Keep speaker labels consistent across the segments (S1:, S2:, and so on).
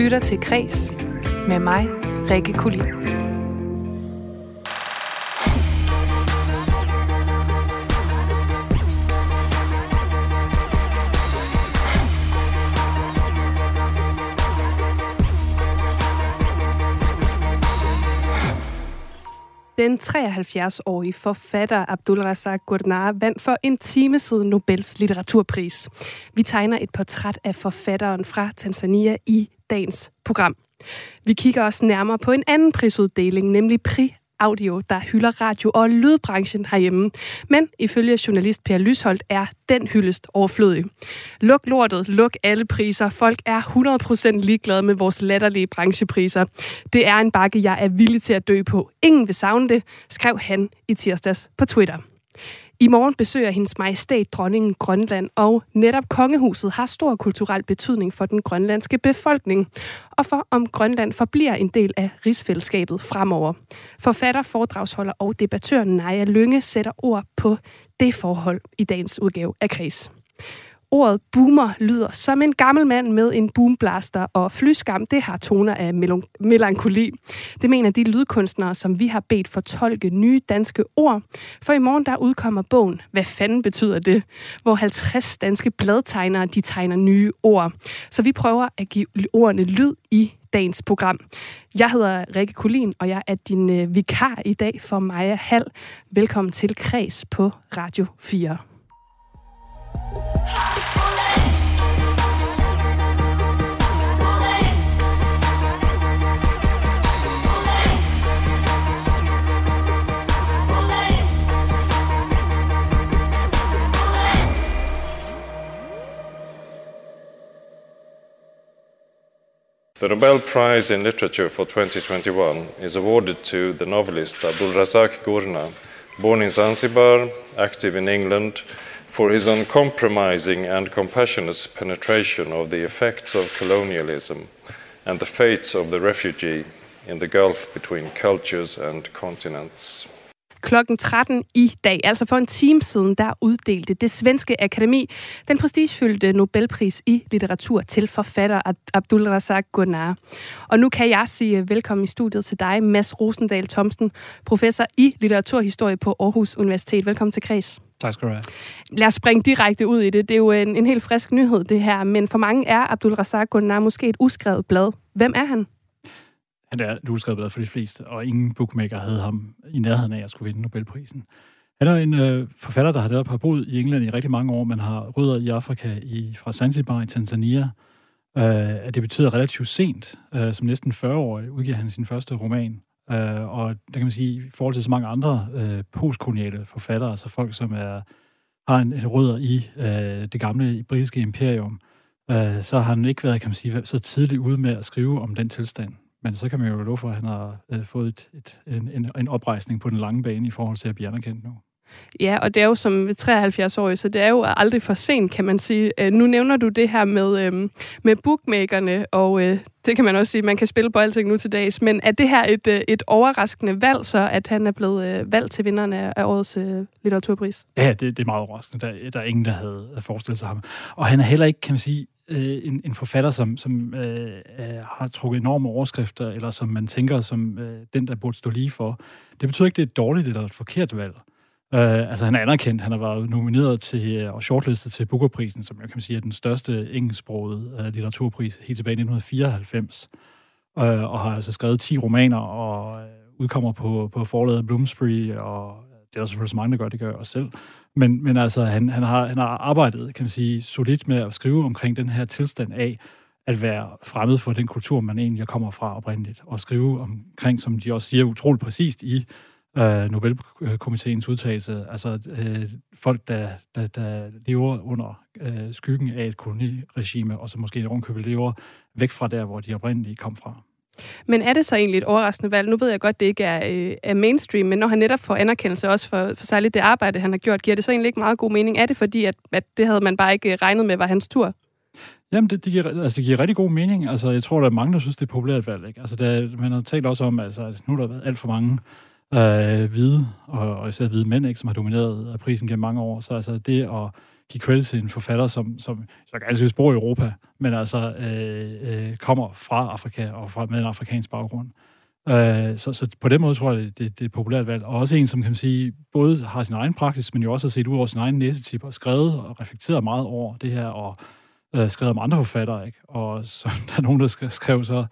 S1: lytter til Kres med mig, Rikke Kulin. Den 73-årige forfatter Abdul Razak Gurnar vandt for en time siden Nobels litteraturpris. Vi tegner et portræt af forfatteren fra Tanzania i dagens program. Vi kigger også nærmere på en anden prisuddeling, nemlig Prix Audio, der hylder radio- og lydbranchen herhjemme. Men ifølge journalist Per Lysholdt er den hyldest overflødig. Luk lortet, luk alle priser. Folk er 100% ligeglade med vores latterlige branchepriser. Det er en bakke, jeg er villig til at dø på. Ingen vil savne det, skrev han i tirsdags på Twitter. I morgen besøger hendes majestæt dronningen Grønland, og netop kongehuset har stor kulturel betydning for den grønlandske befolkning, og for om Grønland forbliver en del af rigsfællesskabet fremover. Forfatter, foredragsholder og debattør Naja Lønge sætter ord på det forhold i dagens udgave af Kris. Ordet boomer lyder som en gammel mand med en boomblaster, og flyskam, det har toner af melankoli. Det mener de lydkunstnere, som vi har bedt fortolke nye danske ord. For i morgen der udkommer bogen Hvad fanden betyder det? Hvor 50 danske bladtegnere, de tegner nye ord. Så vi prøver at give ordene lyd i dagens program. Jeg hedder Rikke Kulin, og jeg er din øh, vikar i dag for Maja Hall. Velkommen til Kreds på Radio 4.
S2: The Nobel Prize in Literature for 2021 is awarded to the novelist Abdulrazak Gurna, born in Zanzibar, active in England, for his uncompromising and compassionate penetration of the effects of colonialism and the fates of the refugee in the gulf between cultures and continents.
S1: Klokken 13 i dag, altså for en time siden, der uddelte det svenske akademi den prestigefyldte Nobelpris i litteratur til forfatter Abdul Razak Gunnar. Og nu kan jeg sige velkommen i studiet til dig, Mads Rosendal Thomsen, professor i litteraturhistorie på Aarhus Universitet. Velkommen til Kreds.
S3: Tak skal du have.
S1: Lad os springe direkte ud i det. Det er jo en, en helt frisk nyhed, det her. Men for mange er Abdul Razak Gunnar måske et uskrevet blad. Hvem er han?
S3: Han er et uskrevet for de fleste, og ingen bookmaker havde ham i nærheden af at skulle vinde Nobelprisen. Han er en øh, forfatter, der har netop har boet i England i rigtig mange år, men har rødder i Afrika i, fra Zanzibar i Tanzania. Øh, det betyder relativt sent, øh, som næsten 40-årig, udgiver han sin første roman. Øh, og der kan man sige, i forhold til så mange andre øh, postkoloniale forfattere, altså folk, som er, har en, en rødder i øh, det gamle britiske imperium, øh, så har han ikke været, kan man sige, så tidligt ude med at skrive om den tilstand. Men så kan man jo love for, at han har øh, fået et, et, en, en, en oprejsning på den lange bane i forhold til at blive anerkendt nu.
S1: Ja, og det er jo som 73-årig, så det er jo aldrig for sent, kan man sige. Øh, nu nævner du det her med, øh, med bookmakerne, og øh, det kan man også sige, man kan spille på alting nu til dags. Men er det her et, øh, et overraskende valg, så at han er blevet øh, valgt til vinderen af, af årets øh, litteraturpris?
S3: Ja, det, det er meget overraskende. Der, der er ingen, der havde forestillet sig ham. Og han er heller ikke, kan man sige, øh, en, en forfatter, som, som øh, øh, har trukket enorme overskrifter, eller som man tænker som øh, den, der burde stå lige for. Det betyder ikke, det er et dårligt eller et forkert valg. Øh, altså han er anerkendt, han har været nomineret til øh, og shortlistet til Bookerprisen, som jeg kan sige er den største engelsksprogede øh, litteraturpris helt tilbage i 1994, øh, og har altså skrevet 10 romaner og øh, udkommer på, på forladet Bloomsbury, og det er der selvfølgelig så mange, der gør, det gør jeg også selv. Men, men altså, han, han, har, han har arbejdet, kan man sige, solidt med at skrive omkring den her tilstand af, at være fremmed for den kultur, man egentlig kommer fra oprindeligt, og skrive omkring, som de også siger utroligt præcist i øh, Nobelkomiteens udtalelse, altså øh, folk, der, der, der lever under øh, skyggen af et koloniregime, og så måske ovenkøbet lever væk fra der, hvor de oprindeligt kom fra.
S1: Men er det så egentlig et overraskende valg? Nu ved jeg godt, det ikke er, øh, er mainstream, men når han netop får anerkendelse også for, for særligt det arbejde, han har gjort, giver det så egentlig ikke meget god mening? Er det fordi, at, at det havde man bare ikke øh, regnet med, var hans tur?
S3: Jamen, det, det, giver, altså, det giver rigtig god mening. Altså, jeg tror, der er mange, der synes, det er et populært valg. Ikke? Altså, der, man har talt også om, altså, at nu har der været alt for mange øh, hvide, og, og især hvide mænd, ikke, som har domineret øh, prisen gennem mange år. Så altså, det at give credit til en forfatter, som, som så kan altid bor i Europa, men altså øh, øh, kommer fra Afrika og fra, med en afrikansk baggrund. Øh, så, så på den måde tror jeg, det, det, det er et populært valg. Og også en, som kan man sige, både har sin egen praksis, men jo også har set ud over sin egen næsetip og skrevet og reflekteret meget over det her, og øh, skrevet om andre forfattere, ikke? Og så der er nogen, der skrev så,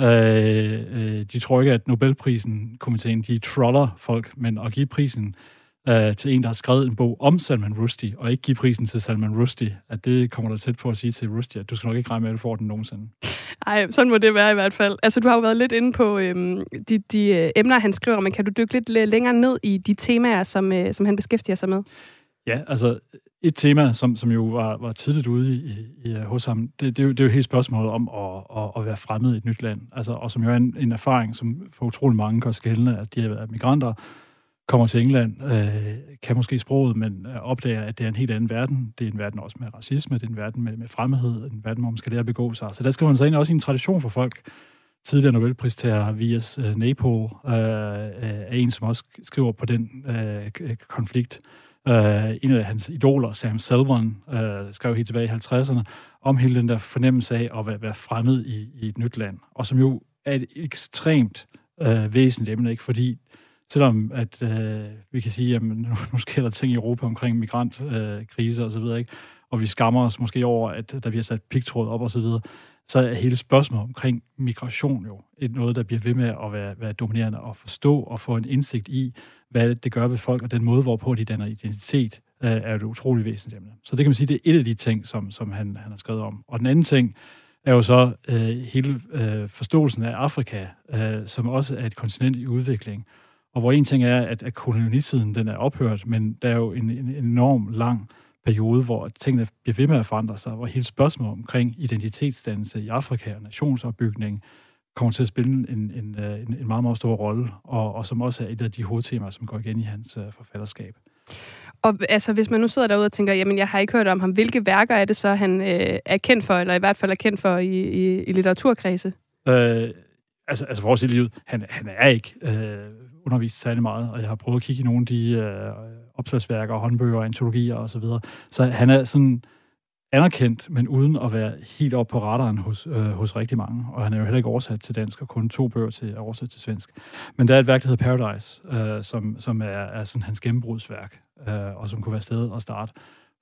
S3: øh, øh, de tror ikke, at Nobelprisen, komiteen, de troller folk, men at give prisen øh, til en, der har skrevet en bog om Salman Rushdie, og ikke give prisen til Salman Rushdie, at det kommer der tæt på at sige til Rushdie, at du skal nok ikke regne med, at du får den nogensinde.
S1: Nej, sådan må det være i hvert fald. Altså, du har jo været lidt inde på øhm, de, de øh, emner, han skriver, men kan du dykke lidt længere ned i de temaer, som, øh, som han beskæftiger sig med?
S3: Ja, altså et tema, som, som jo var, var tidligt ude i, i, hos ham, det, det, er jo, det er jo helt spørgsmålet om at, at, at være fremmed i et nyt land. Altså, og som jo er en, en erfaring, som for utrolig mange gør skældende, at de er migranter, kommer til England, øh, kan måske sproget, men opdager, at det er en helt anden verden. Det er en verden også med racisme, det er en verden med, med fremmedhed, en verden, hvor man skal lære at begå sig. Så der skal man så ind også i en tradition for folk. Tidligere Nobelpristager Vias øh, Napol øh, øh, er en, som også skriver på den øh, konflikt. Øh, en af hans idoler, Sam Selvon, øh, skrev helt tilbage i 50'erne, om hele den der fornemmelse af at være, være fremmed i, i et nyt land. Og som jo er et ekstremt øh, væsentligt emne, ikke? fordi selvom at øh, vi kan sige, at nu, nu sker der ting i Europa omkring migrantkriser øh, og så videre, ikke? og vi skammer os måske over, at der bliver sat pigtråd op og så videre, så er hele spørgsmålet omkring migration jo et noget, der bliver ved med at være, være dominerende og forstå og få en indsigt i, hvad det gør ved folk, og den måde, hvorpå de danner identitet, øh, er et utroligt væsentligt emne. Så det kan man sige, det er et af de ting, som, som han, han har skrevet om. Og den anden ting er jo så øh, hele øh, forståelsen af Afrika, øh, som også er et kontinent i udvikling, og hvor en ting er, at, at kolonitiden den er ophørt, men der er jo en, en enorm lang periode, hvor tingene bliver ved med at forandre sig, hvor hele spørgsmålet omkring identitetsdannelse i Afrika og nationsopbygning kommer til at spille en, en, en, en meget, meget stor rolle, og, og som også er et af de hovedtemaer, som går igen i hans uh, forfatterskab.
S1: Og altså, hvis man nu sidder derude og tænker, jamen, jeg har ikke hørt om ham, hvilke værker er det så, han øh, er kendt for, eller i hvert fald er kendt for i, i, i litteraturkredse?
S3: Øh, altså, altså for at sige livet, han, han er ikke øh, undervist særlig meget, og jeg har prøvet at kigge i nogle af de øh, opslagsværker, håndbøger, antologier osv. Så, videre. så han er sådan anerkendt, men uden at være helt op på radaren hos, øh, hos rigtig mange. Og han er jo heller ikke oversat til dansk, og kun to bøger til oversat til svensk. Men der er et værk, der hedder Paradise, øh, som, som er, er sådan hans gennembrudsværk, øh, og som kunne være sted at starte.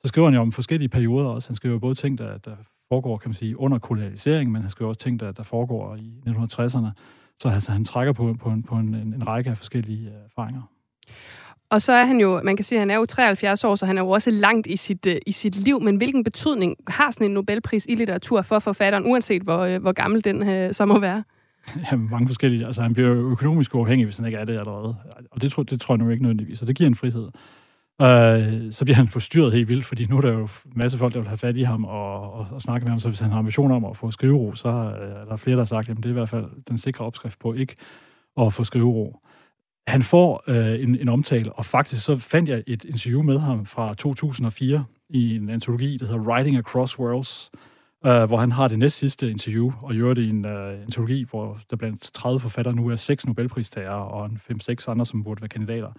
S3: Så skriver han jo om forskellige perioder også. Han skriver både ting, der, der foregår, kan man sige, under kolonialisering, men han skriver også ting, der, der foregår i 1960'erne. Så altså, han trækker på, på, en, på en, en række af forskellige øh, erfaringer.
S1: Og så er han jo, man kan sige, at han er jo 73 år, så han er jo også langt i sit, uh, i sit liv. Men hvilken betydning har sådan en Nobelpris i litteratur for forfatteren, uanset hvor, uh, hvor gammel den uh, så må være?
S3: Ja, mange forskellige. Altså, han bliver økonomisk uafhængig, hvis han ikke er det allerede. Og det tror, det tror jeg nu ikke nødvendigvis. Så det giver en frihed. Øh, så bliver han forstyrret helt vildt, fordi nu er der jo en masse folk, der vil have fat i ham og, og, og snakke med ham. Så hvis han har ambitioner om at få skrivero, så øh, er der flere, der har sagt, at det er i hvert fald den sikre opskrift på ikke at få skrivero han får øh, en, en omtale, og faktisk så fandt jeg et interview med ham fra 2004 i en antologi, der hedder Writing Across Worlds, øh, hvor han har det næst sidste interview, og gjorde det i en øh, antologi, hvor der blandt 30 forfattere nu er seks Nobelpristagere og 5-6 andre, som burde være kandidater.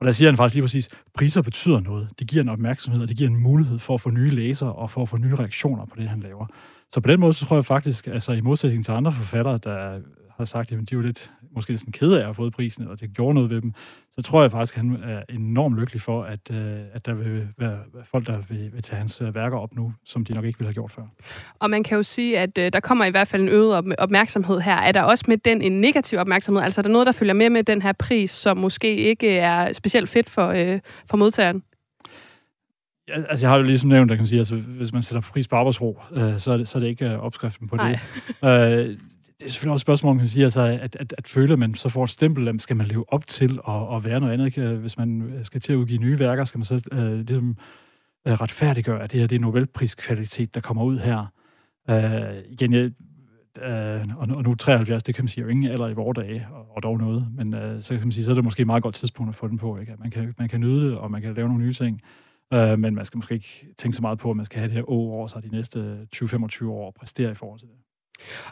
S3: Og der siger han faktisk lige præcis, priser betyder noget. Det giver en opmærksomhed, og det giver en mulighed for at få nye læsere og for at få nye reaktioner på det, han laver. Så på den måde, så tror jeg faktisk, altså i modsætning til andre forfattere, der har sagt, at de er jo lidt måske sådan ked af at have fået prisen, og det gjorde noget ved dem, så tror jeg faktisk, at han er enormt lykkelig for, at, øh, at der vil være folk, der vil, vil tage hans øh, værker op nu, som de nok ikke ville have gjort før.
S1: Og man kan jo sige, at øh, der kommer i hvert fald en øget opmærksomhed her. Er der også med den en negativ opmærksomhed? Altså er der noget, der følger med med den her pris, som måske ikke er specielt fedt for, øh, for modtageren?
S3: Altså jeg har jo ligesom nævnt, der kan sige, altså hvis man sætter pris på arbejdsro, øh, så, er det, så er det ikke øh, opskriften på Nej. det. Øh, det er selvfølgelig også et spørgsmål, man siger, altså, at, at, at føle, at man så får et stempel, at skal man leve op til at, at være noget andet. Hvis man skal til at udgive nye værker, skal man så øh, ligesom, øh, retfærdiggøre, at det her det er Nobelpriskvalitet, der kommer ud her. Øh, igen, jeg, øh, og, og nu 73, det kan man sige, jo ingen alder i vores dage, og, og dog noget, men øh, så kan man sige, så er det måske et meget godt tidspunkt at få den på. Ikke? Man, kan, man kan nyde det, og man kan lave nogle nye ting. øh, men man skal måske ikke tænke så meget på, at man skal have det her år over sig de næste 20-25 år og præstere i forhold til det.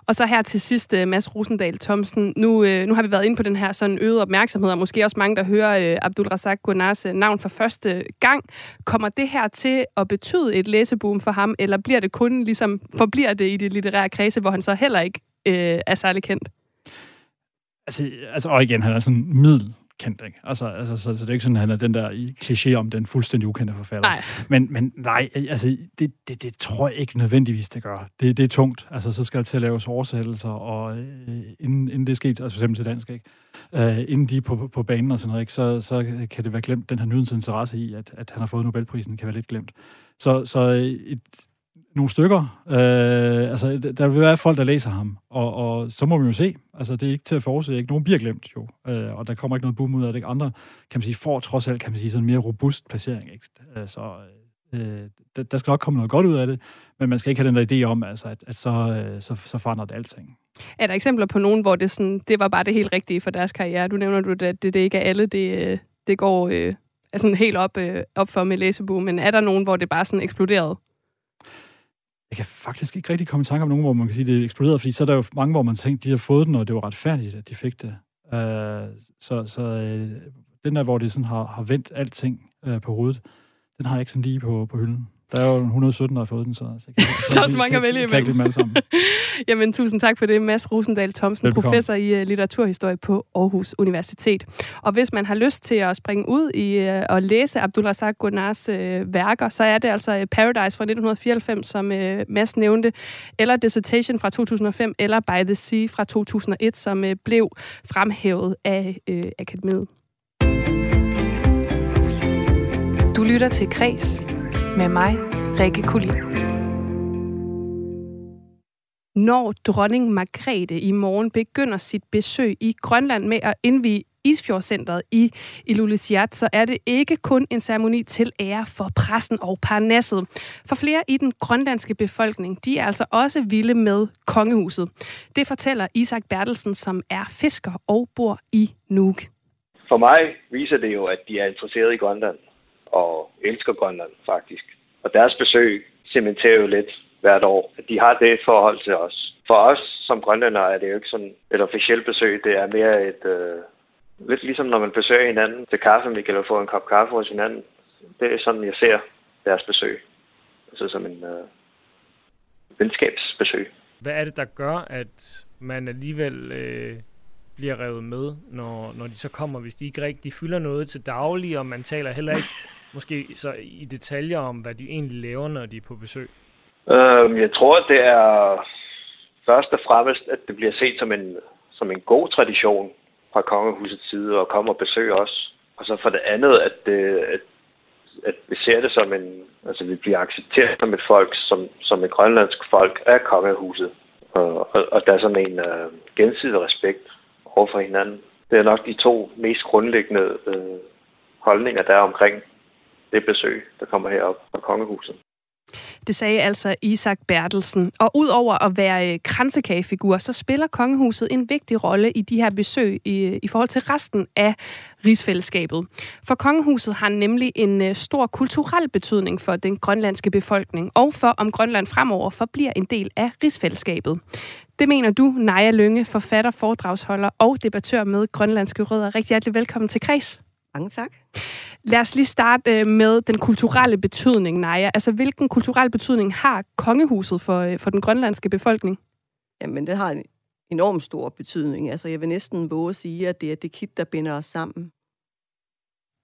S1: Og så her til sidst, øh, Mads Rosendal Thomsen. Nu, øh, nu har vi været inde på den her sådan øget opmærksomhed, og måske også mange, der hører øh, Abdul Razak Gurnars navn for første gang. Kommer det her til at betyde et læseboom for ham, eller bliver det kun ligesom, forbliver det i det litterære kredse, hvor han så heller ikke øh, er særlig kendt?
S3: Altså, altså, og igen, han er sådan middel kendt, ikke? Altså, altså så, så det er ikke sådan, at han er den der kliché om den fuldstændig ukendte forfatter.
S1: Nej.
S3: Men, men nej, altså, det, det, det tror jeg ikke nødvendigvis, det gør. Det, det er tungt. Altså, så skal der til at laves oversættelser, og øh, inden, inden det er sket, altså for til dansk, ikke? Øh, inden de er på, på banen og sådan noget, ikke? Så, så kan det være glemt, den her nydens interesse i, at, at han har fået Nobelprisen, kan være lidt glemt. Så, så et, nogle stykker. Øh, altså, der vil være folk, der læser ham, og, og så må vi jo se. Altså, det er ikke til at forudse. Ikke? Nogen bliver glemt jo, øh, og der kommer ikke noget boom ud af det. Andre, kan man sige, får trods alt, kan man sige, sådan en mere robust placering. Ikke? Altså, øh, der, der skal nok komme noget godt ud af det, men man skal ikke have den der idé om, altså, at, at så, øh, så, så forandrer det alting.
S1: Er der eksempler på nogen, hvor det, sådan, det var bare det helt rigtige for deres karriere? Du nævner, du, at det, det ikke er alle, det, øh, det går øh, sådan helt op, øh, op for med læseboom, men er der nogen, hvor det bare sådan eksploderede?
S3: Jeg kan faktisk ikke rigtig komme i tanke om nogen, hvor man kan sige, at det eksploderede, fordi så er der jo mange, hvor man tænkte, de har fået den, og det var retfærdigt, at de fik det. Uh, så så uh, den der, hvor det sådan har, har vendt alting uh, på hovedet, den har jeg ikke sådan lige på, på hylden. Der er jo 117, der har fået den, så, så, kan,
S1: så der er så mange at vælge
S3: imellem.
S1: Jamen, tusind tak for det, Mads Rosendal Thomsen, Velbekomme. professor i uh, litteraturhistorie på Aarhus Universitet. Og hvis man har lyst til at springe ud i uh, og læse Abdul Razak Gunars uh, værker, så er det altså Paradise fra 1994, som uh, Mads nævnte, eller Dissertation fra 2005, eller By the Sea fra 2001, som uh, blev fremhævet af uh, akademiet.
S4: Du lytter til Kres med mig, Rikke Kulin.
S1: Når dronning Margrethe i morgen begynder sit besøg i Grønland med at indvige Isfjordcentret i Ilulissat, så er det ikke kun en ceremoni til ære for pressen og parnasset. For flere i den grønlandske befolkning, de er altså også vilde med kongehuset. Det fortæller Isak Bertelsen, som er fisker og bor i Nuuk.
S5: For mig viser det jo, at de er interesseret i Grønland og elsker Grønland faktisk. Og deres besøg cementerer jo lidt hvert år, at de har det forhold til os. For os som grønlænder er det jo ikke sådan et officielt besøg, det er mere et... Øh, lidt ligesom når man besøger hinanden til kaffe, vi kan få en kop kaffe hos hinanden. Det er sådan, jeg ser deres besøg. Altså som en øh, venskabsbesøg.
S6: Hvad er det, der gør, at man alligevel øh, bliver revet med, når, når de så kommer, hvis de ikke rigtig fylder noget til daglig, og man taler heller ikke måske så i detaljer om, hvad de egentlig laver, når de er på besøg?
S5: Øhm, jeg tror, det er først og fremmest, at det bliver set som en, som en god tradition fra kongehusets side at komme og besøge os. Og så for det andet, at, det, at, at vi ser det som en, altså vi bliver accepteret som et folk, som, som et grønlandsk folk af kongehuset. Og, og, og der er sådan en øh, gensidig respekt over for hinanden. Det er nok de to mest grundlæggende øh, holdninger, der er omkring det besøg, der kommer herop fra kongehuset.
S1: Det sagde altså Isak Bertelsen. Og udover at være øh, kransekagefigur, så spiller kongehuset en vigtig rolle i de her besøg i, i forhold til resten af rigsfællesskabet. For kongehuset har nemlig en øh, stor kulturel betydning for den grønlandske befolkning, og for om Grønland fremover forbliver en del af rigsfællesskabet. Det mener du, Naja Lønge, forfatter, foredragsholder og debattør med grønlandske rødder. Rigtig hjertelig velkommen til Kreds.
S7: Mange tak.
S1: Lad os lige starte øh, med den kulturelle betydning, Naja. Altså, hvilken kulturel betydning har kongehuset for, øh, for den grønlandske befolkning?
S7: Jamen, det har en enorm stor betydning. Altså, jeg vil næsten våge at sige, at det er det kit, der binder os sammen.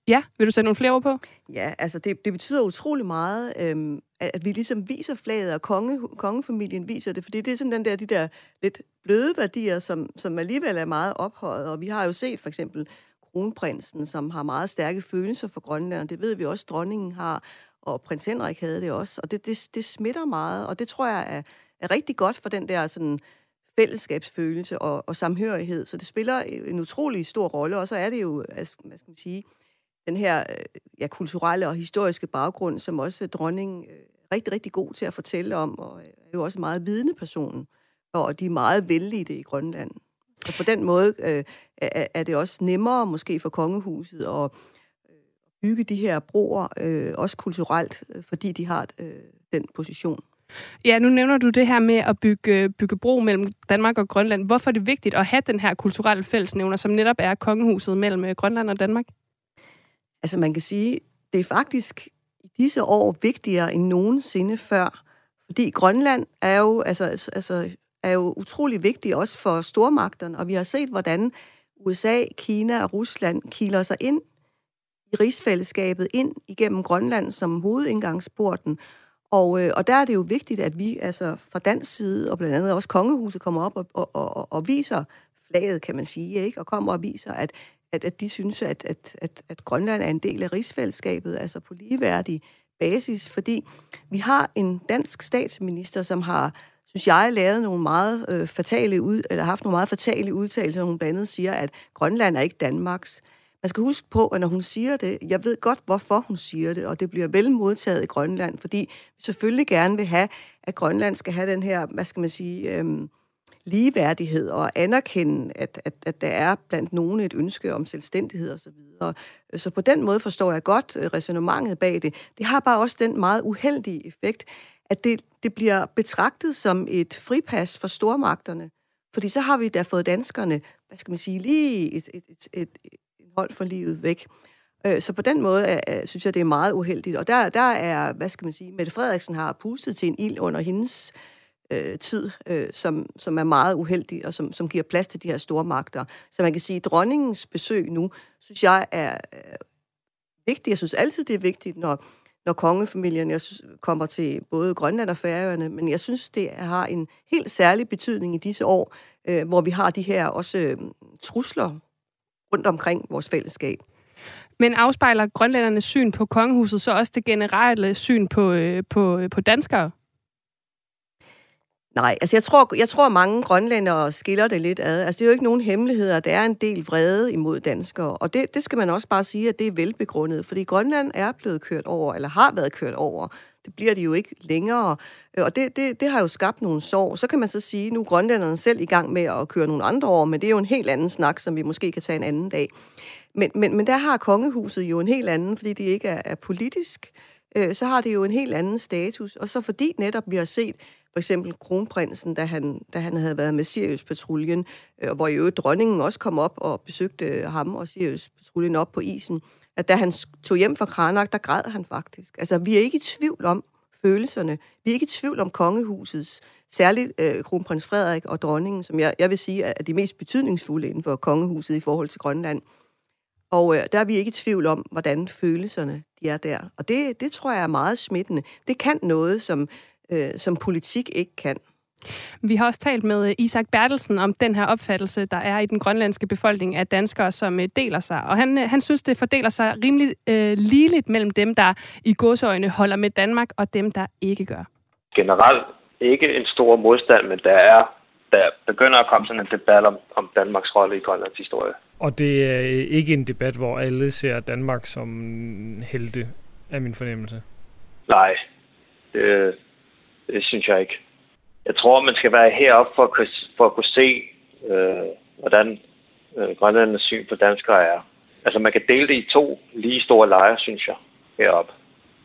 S1: Ja, vil du sætte nogle flere ord på?
S7: Ja, altså det, det betyder utrolig meget, øhm, at, at vi ligesom viser flaget, og konge, kongefamilien viser det, fordi det er sådan den der, de der lidt bløde værdier, som, som alligevel er meget ophøjet, og vi har jo set for eksempel kronprinsen, som har meget stærke følelser for Grønland, og det ved vi også, dronningen har, og prins Henrik havde det også, og det, det, det smitter meget, og det tror jeg er, er rigtig godt for den der sådan fællesskabsfølelse og, og samhørighed, så det spiller en utrolig stor rolle, og så er det jo, altså, hvad skal man sige, den her øh, ja, kulturelle og historiske baggrund, som også dronningen øh, rigtig, rigtig god til at fortælle om, og er jo også en meget vidende person, og de er meget vældige i Grønland. Så på den måde øh, er det også nemmere måske for kongehuset at øh, bygge de her broer, øh, også kulturelt, øh, fordi de har øh, den position.
S1: Ja, nu nævner du det her med at bygge, bygge bro mellem Danmark og Grønland. Hvorfor er det vigtigt at have den her kulturelle fællesnævner, som netop er kongehuset mellem øh, Grønland og Danmark?
S7: Altså man kan sige, det er faktisk disse år vigtigere end nogensinde før. Fordi Grønland er jo, altså, altså, er jo utrolig vigtig også for stormagterne, og vi har set, hvordan USA, Kina og Rusland kiler sig ind i rigsfællesskabet, ind igennem Grønland som hovedindgangsporten. Og, øh, og der er det jo vigtigt, at vi altså fra dansk side, og blandt andet også kongehuset, kommer op og, og, og, og viser flaget, kan man sige, ikke? og kommer og viser, at, at, at de synes, at, at, at, at Grønland er en del af rigsfællesskabet, altså på ligeværdig basis, fordi vi har en dansk statsminister, som har, synes jeg, lavet nogle meget øh, fatale ud, eller haft nogle meget fatale udtalelser, hun blandt andet siger, at Grønland er ikke Danmarks. Man skal huske på, at når hun siger det, jeg ved godt, hvorfor hun siger det, og det bliver vel modtaget i Grønland, fordi vi selvfølgelig gerne vil have, at Grønland skal have den her, hvad skal man sige, øh, ligeværdighed og anerkende, at, at, at der er blandt nogen et ønske om selvstændighed osv. Så, videre. så på den måde forstår jeg godt øh, resonemanget bag det. Det har bare også den meget uheldige effekt, at det, det bliver betragtet som et fripas for stormagterne. Fordi så har vi da fået danskerne, hvad skal man sige, lige et, et, et, et, et hold for livet væk. Øh, så på den måde øh, synes jeg, det er meget uheldigt. Og der, der er, hvad skal man sige, Mette Frederiksen har pustet til en ild under hendes øh, øh, tid, øh, som, som er meget uheldig, og som, som giver plads til de her store magter. Så man kan sige, at dronningens besøg nu, synes jeg er øh, vigtigt. Jeg synes altid, det er vigtigt, når, når kongefamilien jeg synes, kommer til både Grønland og Færøerne, men jeg synes, det har en helt særlig betydning i disse år, øh, hvor vi har de her også øh, trusler rundt omkring vores fællesskab.
S1: Men afspejler grønlændernes syn på kongehuset så også det generelle syn på, øh, på, øh, på danskere?
S7: Nej, altså jeg tror, jeg tror mange grønlændere skiller det lidt ad. Altså det er jo ikke nogen hemmeligheder. Der er en del vrede imod danskere, og det, det skal man også bare sige, at det er velbegrundet, fordi Grønland er blevet kørt over, eller har været kørt over. Det bliver de jo ikke længere, øh, og det, det, det har jo skabt nogle sår. Så kan man så sige, nu er grønlænderne selv i gang med at køre nogle andre år, men det er jo en helt anden snak, som vi måske kan tage en anden dag. Men, men, men der har kongehuset jo en helt anden, fordi det ikke er, er politisk, øh, så har det jo en helt anden status. Og så fordi netop vi har set, for eksempel kronprinsen, da han, da han havde været med Sirius-patruljen, øh, hvor jo dronningen også kom op og besøgte ham og Sirius-patruljen op på isen, at da han tog hjem fra Kranak, der græd han faktisk. Altså, vi er ikke i tvivl om følelserne. Vi er ikke i tvivl om kongehusets, særligt øh, kronprins Frederik og dronningen, som jeg, jeg vil sige er de mest betydningsfulde inden for kongehuset i forhold til Grønland. Og øh, der er vi ikke i tvivl om, hvordan følelserne de er der. Og det, det tror jeg er meget smittende. Det kan noget, som øh, som politik ikke kan.
S1: Vi har også talt med øh, Isak Bertelsen om den her opfattelse, der er i den grønlandske befolkning af danskere, som øh, deler sig. Og han, øh, han synes, det fordeler sig rimelig øh, ligeligt mellem dem, der i godsøjne holder med Danmark, og dem, der ikke gør.
S5: Generelt ikke en stor modstand, men der er der begynder at komme sådan en debat om, om Danmarks rolle i Grønlands historie.
S6: Og det er ikke en debat, hvor alle ser Danmark som helte, af min fornemmelse.
S5: Nej, det, det synes jeg ikke. Jeg tror, man skal være heroppe for at kunne, for at kunne se, øh, hvordan øh, grønlændernes syn på danskere er. Altså, man kan dele det i to lige store lejre, synes jeg, heroppe.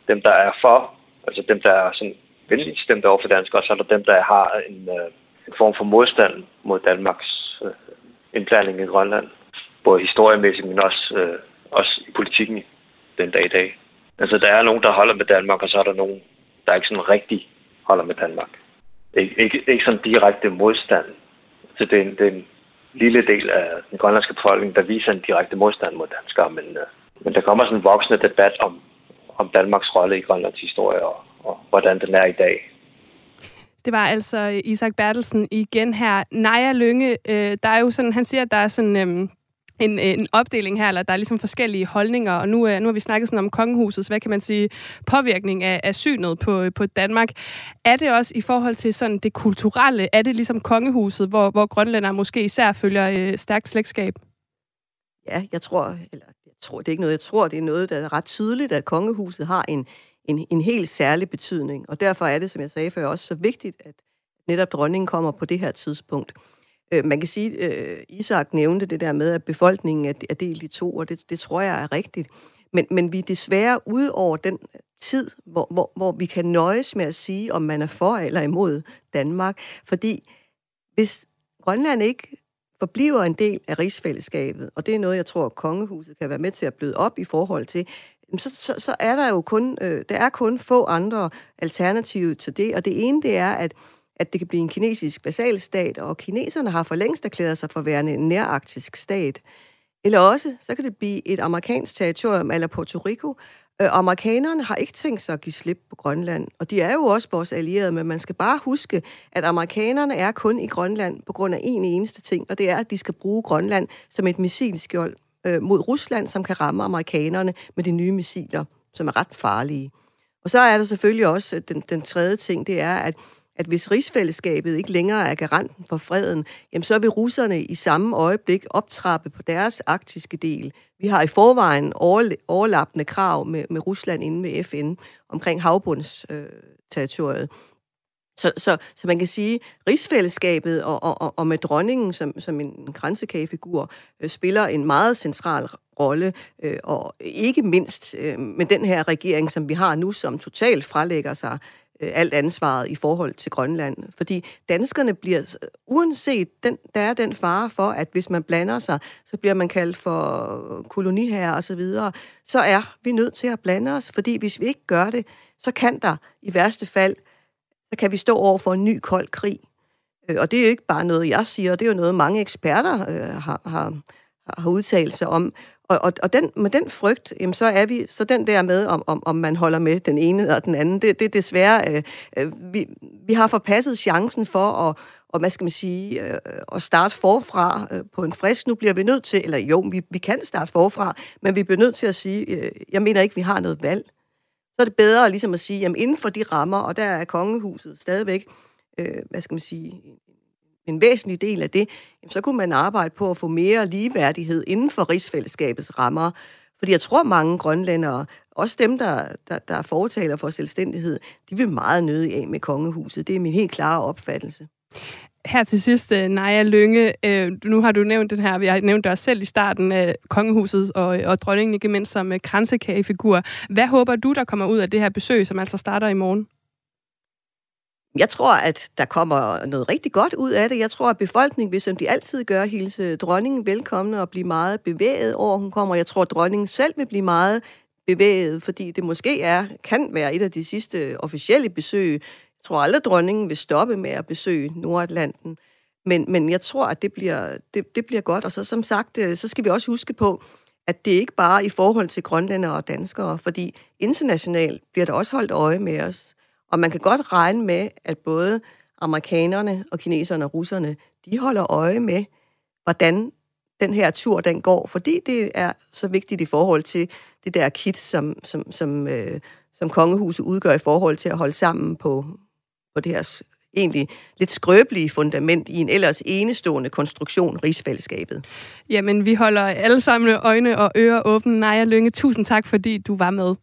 S5: Dem, der er for, altså dem, der er sådan venligt stemt over for danskere, og så er der dem, der har en, øh, en form for modstand mod Danmarks øh, indblanding i Grønland. Både historiemæssigt, men også, øh, også i politikken den dag i dag. Altså, der er nogen, der holder med Danmark, og så er der nogen, der ikke sådan rigtig holder med Danmark. Ikke, ikke, ikke sådan direkte modstand. Så det er, en, det er en lille del af den grønlandske befolkning, der viser en direkte modstand mod danskere, men, øh, men der kommer sådan en voksende debat om, om Danmarks rolle i Grønlands historie og, og hvordan den er i dag.
S1: Det var altså Isak Bertelsen igen her. Naja Lønge, øh, der er jo sådan, han siger, at der er sådan, øh, en, øh, en opdeling her, eller der er ligesom forskellige holdninger, og nu, øh, nu har vi snakket sådan om kongehusets, hvad kan man sige, påvirkning af, af synet på, øh, på Danmark. Er det også i forhold til sådan det kulturelle, er det ligesom kongehuset, hvor, hvor grønlænder måske især følger øh, stærkt slægtskab?
S7: Ja, jeg tror, eller jeg tror, det er ikke noget, jeg tror, det er noget, der er ret tydeligt, at kongehuset har en, en, en helt særlig betydning, og derfor er det, som jeg sagde før, også så vigtigt, at netop dronningen kommer på det her tidspunkt. Øh, man kan sige, øh, Isak nævnte det der med, at befolkningen er, er delt i to, og det, det tror jeg er rigtigt. Men, men vi er desværre ude over den tid, hvor, hvor, hvor vi kan nøjes med at sige, om man er for eller imod Danmark. Fordi hvis Grønland ikke forbliver en del af rigsfællesskabet, og det er noget, jeg tror, kongehuset kan være med til at bløde op i forhold til, så, så, så er der jo kun, øh, der er kun få andre alternativer til det, og det ene det er, at at det kan blive en kinesisk basalstat, og kineserne har for længst erklæret sig for værende en nærarktisk stat. Eller også, så kan det blive et amerikansk territorium, eller Puerto Rico. Øh, amerikanerne har ikke tænkt sig at give slip på Grønland, og de er jo også vores allierede, men man skal bare huske, at amerikanerne er kun i Grønland på grund af en eneste ting, og det er, at de skal bruge Grønland som et missilskjold øh, mod Rusland, som kan ramme amerikanerne med de nye missiler, som er ret farlige. Og så er der selvfølgelig også øh, den, den tredje ting, det er, at at hvis rigsfællesskabet ikke længere er garanten for freden, jamen så vil russerne i samme øjeblik optrappe på deres arktiske del. Vi har i forvejen overlappende krav med, med Rusland inde med FN omkring havbundsterritoriet. Øh, så, så, så man kan sige, rigsfællesskabet og, og, og med dronningen som, som en grænsekagefigur øh, spiller en meget central rolle, øh, og ikke mindst øh, med den her regering, som vi har nu, som totalt frelægger sig Øh, alt ansvaret i forhold til Grønland. Fordi danskerne bliver, øh, uanset, den, der er den fare for, at hvis man blander sig, så bliver man kaldt for koloniherre og så videre, så er vi nødt til at blande os, fordi hvis vi ikke gør det, så kan der i værste fald, så kan vi stå over for en ny kold krig. Øh, og det er jo ikke bare noget, jeg siger, det er jo noget, mange eksperter øh, har, har, har udtalt sig om. Og, og, og den, med den frygt, jamen, så er vi, så den der med, om, om, om man holder med den ene eller den anden, det, det er desværre, øh, øh, vi, vi har forpasset chancen for at, og hvad skal man sige, øh, at starte forfra øh, på en frisk. Nu bliver vi nødt til, eller jo, vi, vi kan starte forfra, men vi bliver nødt til at sige, øh, jeg mener ikke, vi har noget valg. Så er det bedre ligesom at sige, jamen inden for de rammer, og der er kongehuset stadigvæk, øh, hvad skal man sige, en væsentlig del af det, så kunne man arbejde på at få mere ligeværdighed inden for rigsfællesskabets rammer. Fordi jeg tror, mange grønlændere, også dem, der, der, der foretaler for selvstændighed, de vil meget nøde af med kongehuset. Det er min helt klare opfattelse.
S1: Her til sidst, øh, Naja Lønge, øh, nu har du nævnt den her, vi har nævnt det også selv i starten, af kongehuset og, og dronningen ikke mindst som kransekagefigur. Hvad håber du, der kommer ud af det her besøg, som altså starter i morgen?
S7: Jeg tror, at der kommer noget rigtig godt ud af det. Jeg tror, at befolkningen vil, som de altid gør, hilse dronningen velkommen og blive meget bevæget over, hun kommer. Jeg tror, at dronningen selv vil blive meget bevæget, fordi det måske er, kan være et af de sidste officielle besøg. Jeg tror aldrig, at dronningen vil stoppe med at besøge Nordatlanten. Men, men jeg tror, at det bliver, det, det bliver godt. Og så som sagt, øh, så skal vi også huske på, at det ikke bare er i forhold til grønlændere og danskere, fordi internationalt bliver der også holdt øje med os. Og man kan godt regne med, at både amerikanerne og kineserne og russerne, de holder øje med, hvordan den her tur den går, fordi det er så vigtigt i forhold til det der kit, som, som, som, øh, som kongehuset udgør i forhold til at holde sammen på, på det her egentlig lidt skrøbelige fundament i en ellers enestående konstruktion, rigsfællesskabet.
S1: Jamen, vi holder alle sammen øjne og ører åbne. Naja Lønge, tusind tak, fordi du var med.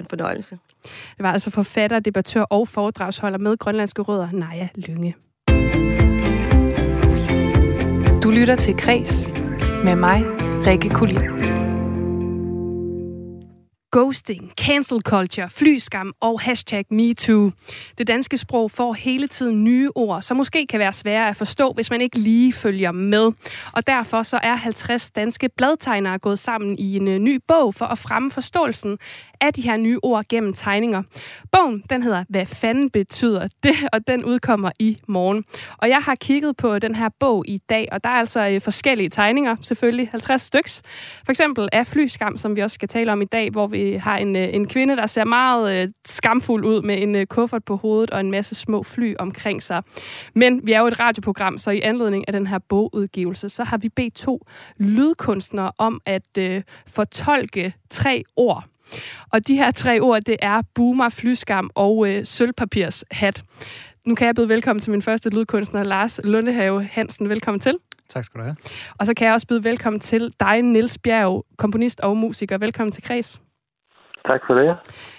S7: En fornøjelse.
S1: Det var altså forfatter, debattør og foredragsholder med grønlandske rødder, Naja Lynge.
S4: Du lytter til Kres med mig, Rikke Kulin.
S1: Ghosting, cancel culture, flyskam og hashtag MeToo. Det danske sprog får hele tiden nye ord, som måske kan være svære at forstå, hvis man ikke lige følger med. Og derfor så er 50 danske bladtegnere gået sammen i en øh, ny bog for at fremme forståelsen af de her nye ord gennem tegninger. Bogen, den hedder Hvad fanden betyder det? Og den udkommer i morgen. Og jeg har kigget på den her bog i dag, og der er altså øh, forskellige tegninger, selvfølgelig 50 styks. For eksempel af flyskam, som vi også skal tale om i dag, hvor vi har en, øh, en kvinde, der ser meget øh, skamfuld ud med en kuffert på hovedet og en masse små fly omkring sig. Men vi er jo et radioprogram, så i anledning af den her bogudgivelse, så har vi bedt to lydkunstnere om at øh, fortolke tre ord og de her tre ord, det er boomer, flyskam og øh, sølvpapirs hat. Nu kan jeg byde velkommen til min første lydkunstner, Lars Lundehave Hansen. Velkommen til.
S3: Tak skal du have.
S1: Og så kan jeg også byde velkommen til dig, Niels Bjerg, komponist og musiker. Velkommen til Kreds.
S8: Tak for det.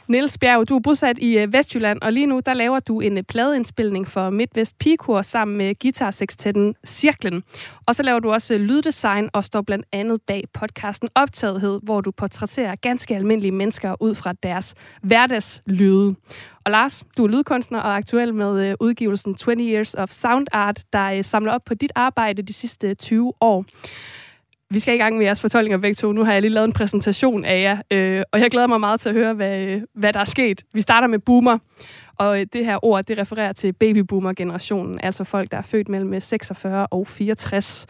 S1: Niels Bjerg, du er bosat i øh, Vestjylland, og lige nu der laver du en øh, pladeindspilning for Midtvest Pigekor sammen med guitarsekstetten Cirklen. Og så laver du også øh, lyddesign og står blandt andet bag podcasten Optagethed, hvor du portrætterer ganske almindelige mennesker ud fra deres hverdagslyde. Og Lars, du er lydkunstner og aktuel med udgivelsen 20 Years of Sound Art, der samler op på dit arbejde de sidste 20 år. Vi skal i gang med jeres fortolkninger begge to. Nu har jeg lige lavet en præsentation af jer, øh, og jeg glæder mig meget til at høre, hvad, øh, hvad der er sket. Vi starter med boomer, og øh, det her ord, det refererer til babyboomer-generationen, altså folk, der er født mellem øh, 46 og 64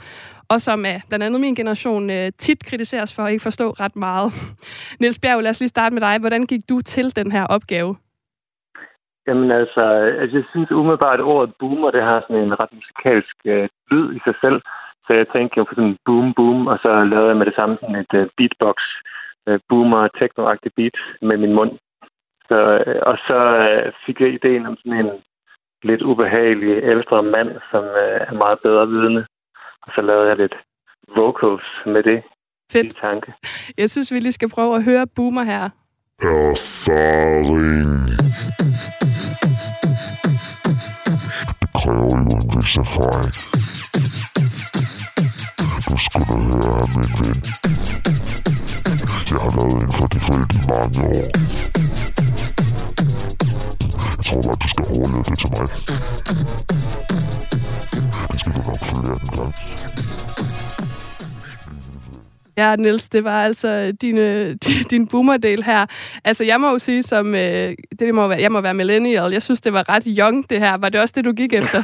S1: og som er blandt andet min generation øh, tit kritiseres for at ikke forstå ret meget. Niels Bjerg, lad os lige starte med dig. Hvordan gik du til den her opgave?
S8: Jamen altså, altså jeg synes umiddelbart, at ordet boomer, det har sådan en ret musikalsk øh, lyd i sig selv. Så jeg tænkte jo på sådan boom, boom, og så lavede jeg med det samme sådan et uh, beatbox, uh, boomer, techno beat med min mund. Så, uh, og så uh, fik jeg ideen om sådan en lidt ubehagelig ældre mand, som uh, er meget bedre vidne. Og så lavede jeg lidt vocals med det
S1: Fedt. i tanke. Jeg synes, vi lige skal prøve at høre Boomer her. Erfaring. Det kræver jo en vis erfaring skal min ven. Jeg har været inden for det felt i mange år. Jeg tror bare, du skal overleve det til mig. Det skal du nok følge den gang. Ja, Niels, det var altså din, øh, din boomerdel her. Altså, jeg må jo sige, som øh, det må være, jeg må være millennial. Jeg synes, det var ret young, det her. Var det også det, du gik efter?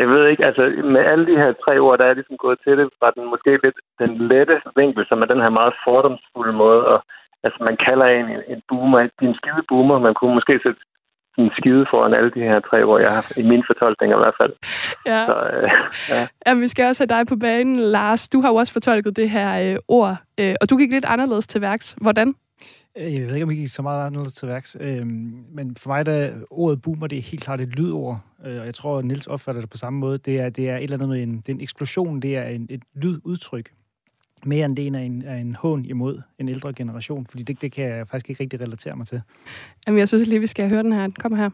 S8: Jeg ved ikke, altså med alle de her tre ord, der er ligesom gået til det fra den måske lidt den lette vinkel, som er den her meget fordomsfulde måde, og altså man kalder en en boomer, din skide boomer, man kunne måske sætte en skide foran alle de her tre ord, jeg har i min fortolkning i hvert fald.
S1: Ja. Så, øh, ja. ja. vi skal også have dig på banen, Lars. Du har jo også fortolket det her øh, ord, øh, og du gik lidt anderledes til værks. Hvordan?
S3: Øh, jeg ved ikke, om I gik så meget anderledes til værks, øh, men for mig der ordet boomer, det er helt klart et lydord, øh, og jeg tror, at Nils opfatter det på samme måde. Det er, det er et eller andet med en, det er en eksplosion, det er en, et lydudtryk, mere end det er en, er en hån imod en ældre generation, fordi det, det kan jeg faktisk ikke rigtig relatere mig til.
S1: Jamen, jeg synes lige, vi skal høre den her. Kom her.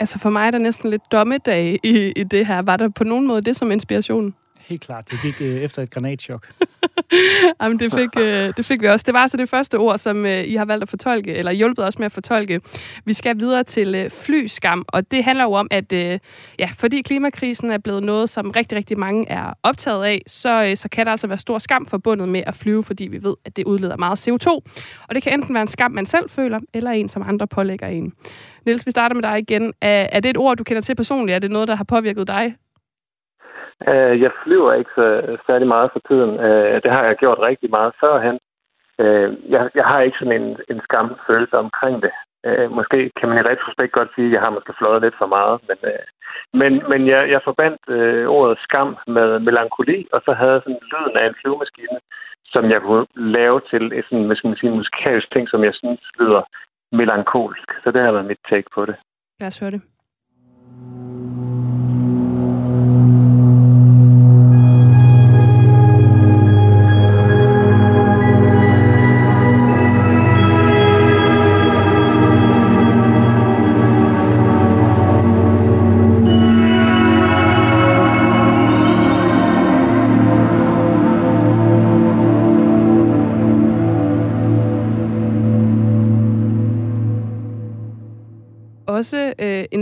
S1: Altså for mig er der næsten lidt dommedag i, i det her. Var der på nogen måde det som inspiration?
S3: Helt klart. Det gik øh, efter et granatchok.
S1: Jamen, det fik, øh, det fik vi også. Det var altså det første ord, som øh, I har valgt at fortolke, eller hjulpet os med at fortolke. Vi skal videre til øh, flyskam, og det handler jo om, at øh, ja, fordi klimakrisen er blevet noget, som rigtig, rigtig mange er optaget af, så, øh, så kan der altså være stor skam forbundet med at flyve, fordi vi ved, at det udleder meget CO2. Og det kan enten være en skam, man selv føler, eller en, som andre pålægger en. Niels, vi starter med dig igen. Er, er det et ord, du kender til personligt? Er det noget, der har påvirket dig?
S8: Øh, jeg flyver ikke så særlig meget for tiden. Øh, det har jeg gjort rigtig meget førhen. Øh, jeg, jeg har ikke sådan en, en skamfølelse omkring det. Øh, måske kan man i retrospekt godt sige, at jeg har måske fløjet lidt for meget, men, øh, men, men jeg, jeg forbandt øh, ordet skam med melankoli, og så havde jeg sådan lyden af en flyvemaskine, som jeg kunne lave til et sådan, hvad skal man sige, musikalsk ting, som jeg synes lyder melankolsk. Så det har været mit take på det.
S1: Lad os høre det.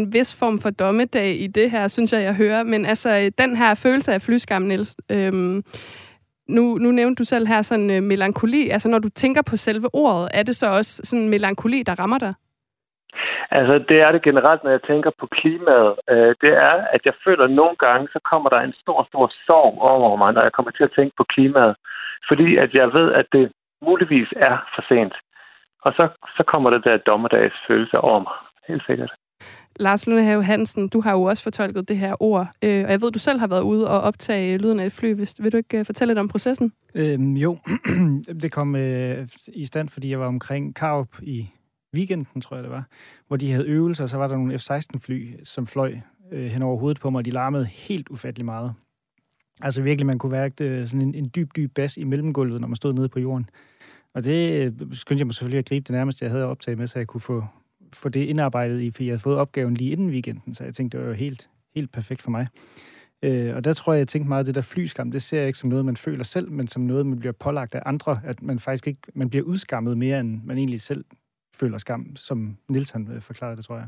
S1: En vis form for dommedag i det her, synes jeg, jeg hører. Men altså, øh, den her følelse af flyskam, Niels, øhm, nu, nu nævnte du selv her sådan øh, melankoli. Altså, når du tænker på selve ordet, er det så også sådan melankoli, der rammer dig?
S8: Altså, det er det generelt, når jeg tænker på klimaet. Øh, det er, at jeg føler, at nogle gange, så kommer der en stor, stor sorg over mig, når jeg kommer til at tænke på klimaet. Fordi at jeg ved, at det muligvis er for sent. Og så, så kommer det der dommedags følelse over mig helt sikkert.
S1: Lars Lundehave Hansen, du har jo også fortolket det her ord, øh, og jeg ved, du selv har været ude og optage lyden af et fly. Hvis, vil du ikke øh, fortælle lidt om processen?
S9: Øhm, jo, det kom øh, i stand, fordi jeg var omkring Karup i weekenden, tror jeg det var, hvor de havde øvelser, og så var der nogle F-16-fly, som fløj øh, hen over hovedet på mig, og de larmede helt ufattelig meget. Altså virkelig, man kunne værke det, øh, sådan en, en dyb, dyb bas i mellemgulvet, når man stod nede på jorden. Og det øh, skyndte jeg mig selvfølgelig at gribe det nærmeste, jeg havde optaget med, så jeg kunne få, få det indarbejdet i, for jeg havde fået opgaven lige inden weekenden, så jeg tænkte, det var jo helt, helt perfekt for mig. Øh, og der tror jeg, jeg tænkte meget, at det der flyskam, det ser jeg ikke som noget, man føler selv, men som noget, man bliver pålagt af andre, at man faktisk ikke, man bliver udskammet mere, end man egentlig selv føler skam, som Nils han øh, forklarede det, tror jeg.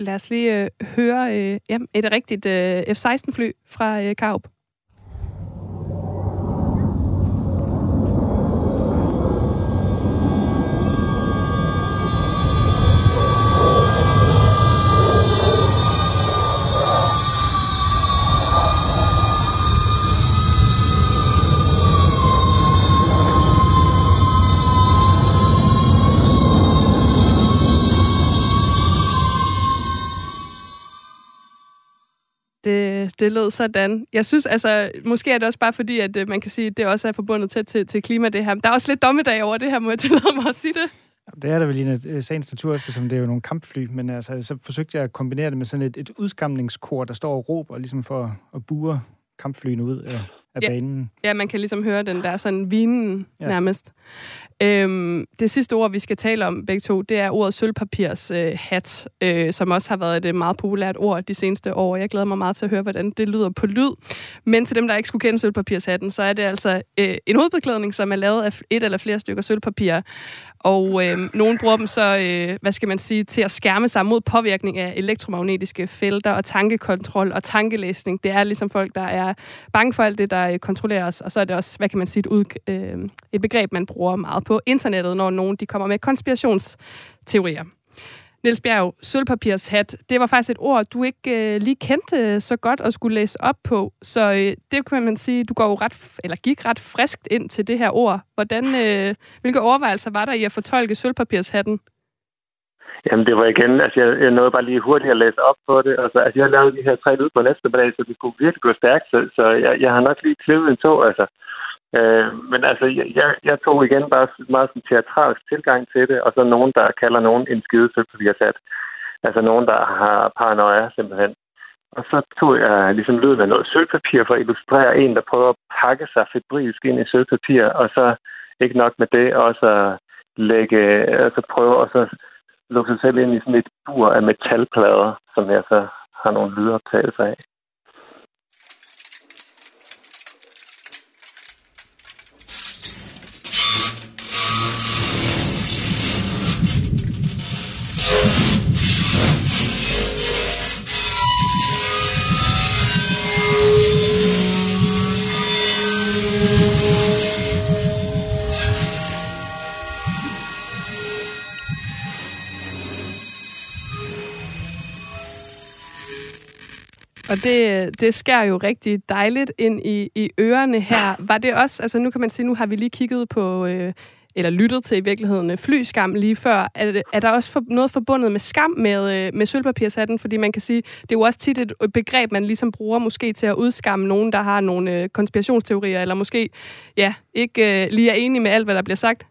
S1: Lad os lige øh, høre øh, et rigtigt øh, F-16-fly fra øh, Karup. Det, lød sådan. Jeg synes altså, måske er det også bare fordi, at øh, man kan sige, at det også er forbundet tæt til, til klima, det her. Der er også lidt dommedag over det her, må jeg tillade mig at sige det.
S9: Det er der vel i en øh, sagens natur, eftersom det er jo nogle kampfly, men altså, så forsøgte jeg at kombinere det med sådan et, et udskamningskor, der står og råber, ligesom for at bure kampflyene ud af, af
S1: ja.
S9: banen.
S1: Ja, man kan ligesom høre den der sådan vinen ja. nærmest. Øhm, det sidste ord, vi skal tale om begge to, det er ordet sølvpapirs øh, hat, øh, som også har været et meget populært ord de seneste år. Jeg glæder mig meget til at høre, hvordan det lyder på lyd. Men til dem, der ikke skulle kende sølvpapirshatten, så er det altså øh, en hovedbeklædning, som er lavet af et eller flere stykker sølvpapir. Og øh, nogen bruger dem så, øh, hvad skal man sige, til at skærme sig mod påvirkning af elektromagnetiske felter og tankekontrol og tankelæsning. Det er ligesom folk, der er bange for alt det, der øh, kontrollerer os. Og så er det også, hvad kan man sige, et, ud, øh, et begreb, man bruger meget på internettet, når nogen de kommer med konspirationsteorier. Niels Bjerg, sølvpapirshat, det var faktisk et ord, du ikke øh, lige kendte så godt og skulle læse op på. Så øh, det kan man sige, du går jo ret, eller gik ret friskt ind til det her ord. Hvordan, øh, hvilke overvejelser var der i at fortolke sølvpapirshatten?
S8: Jamen, det var igen, altså jeg, jeg nåede bare lige hurtigt at læse op på det. Altså, altså jeg lavede de her tre lyd på næste dag, så det skulle virkelig gå stærkt, så, så jeg, jeg har nok lige klivet en to, altså. Øh, men altså, jeg, jeg tog igen bare meget sådan teatralsk tilgang til det, og så nogen, der kalder nogen en skide sat. Altså nogen, der har paranoia simpelthen. Og så tog jeg ligesom lyden af noget sølvpapir for at illustrere en, der prøver at pakke sig febrilsk ind i sølvpapir, og så ikke nok med det, også lægge, altså prøve at så lukke sig selv ind i sådan et bur af metalplader, som jeg så har nogle lydoptagelser af.
S1: Og det, det skærer jo rigtig dejligt ind i, i ørerne her. Var det også, altså nu kan man sige, nu har vi lige kigget på, øh, eller lyttet til i virkeligheden øh, flyskam lige før. Er, er der også for, noget forbundet med skam med, øh, med sølvpapirshatten? Fordi man kan sige, det er jo også tit et begreb, man ligesom bruger måske til at udskamme nogen, der har nogle øh, konspirationsteorier, eller måske ja, ikke øh, lige er enige med alt, hvad der bliver sagt.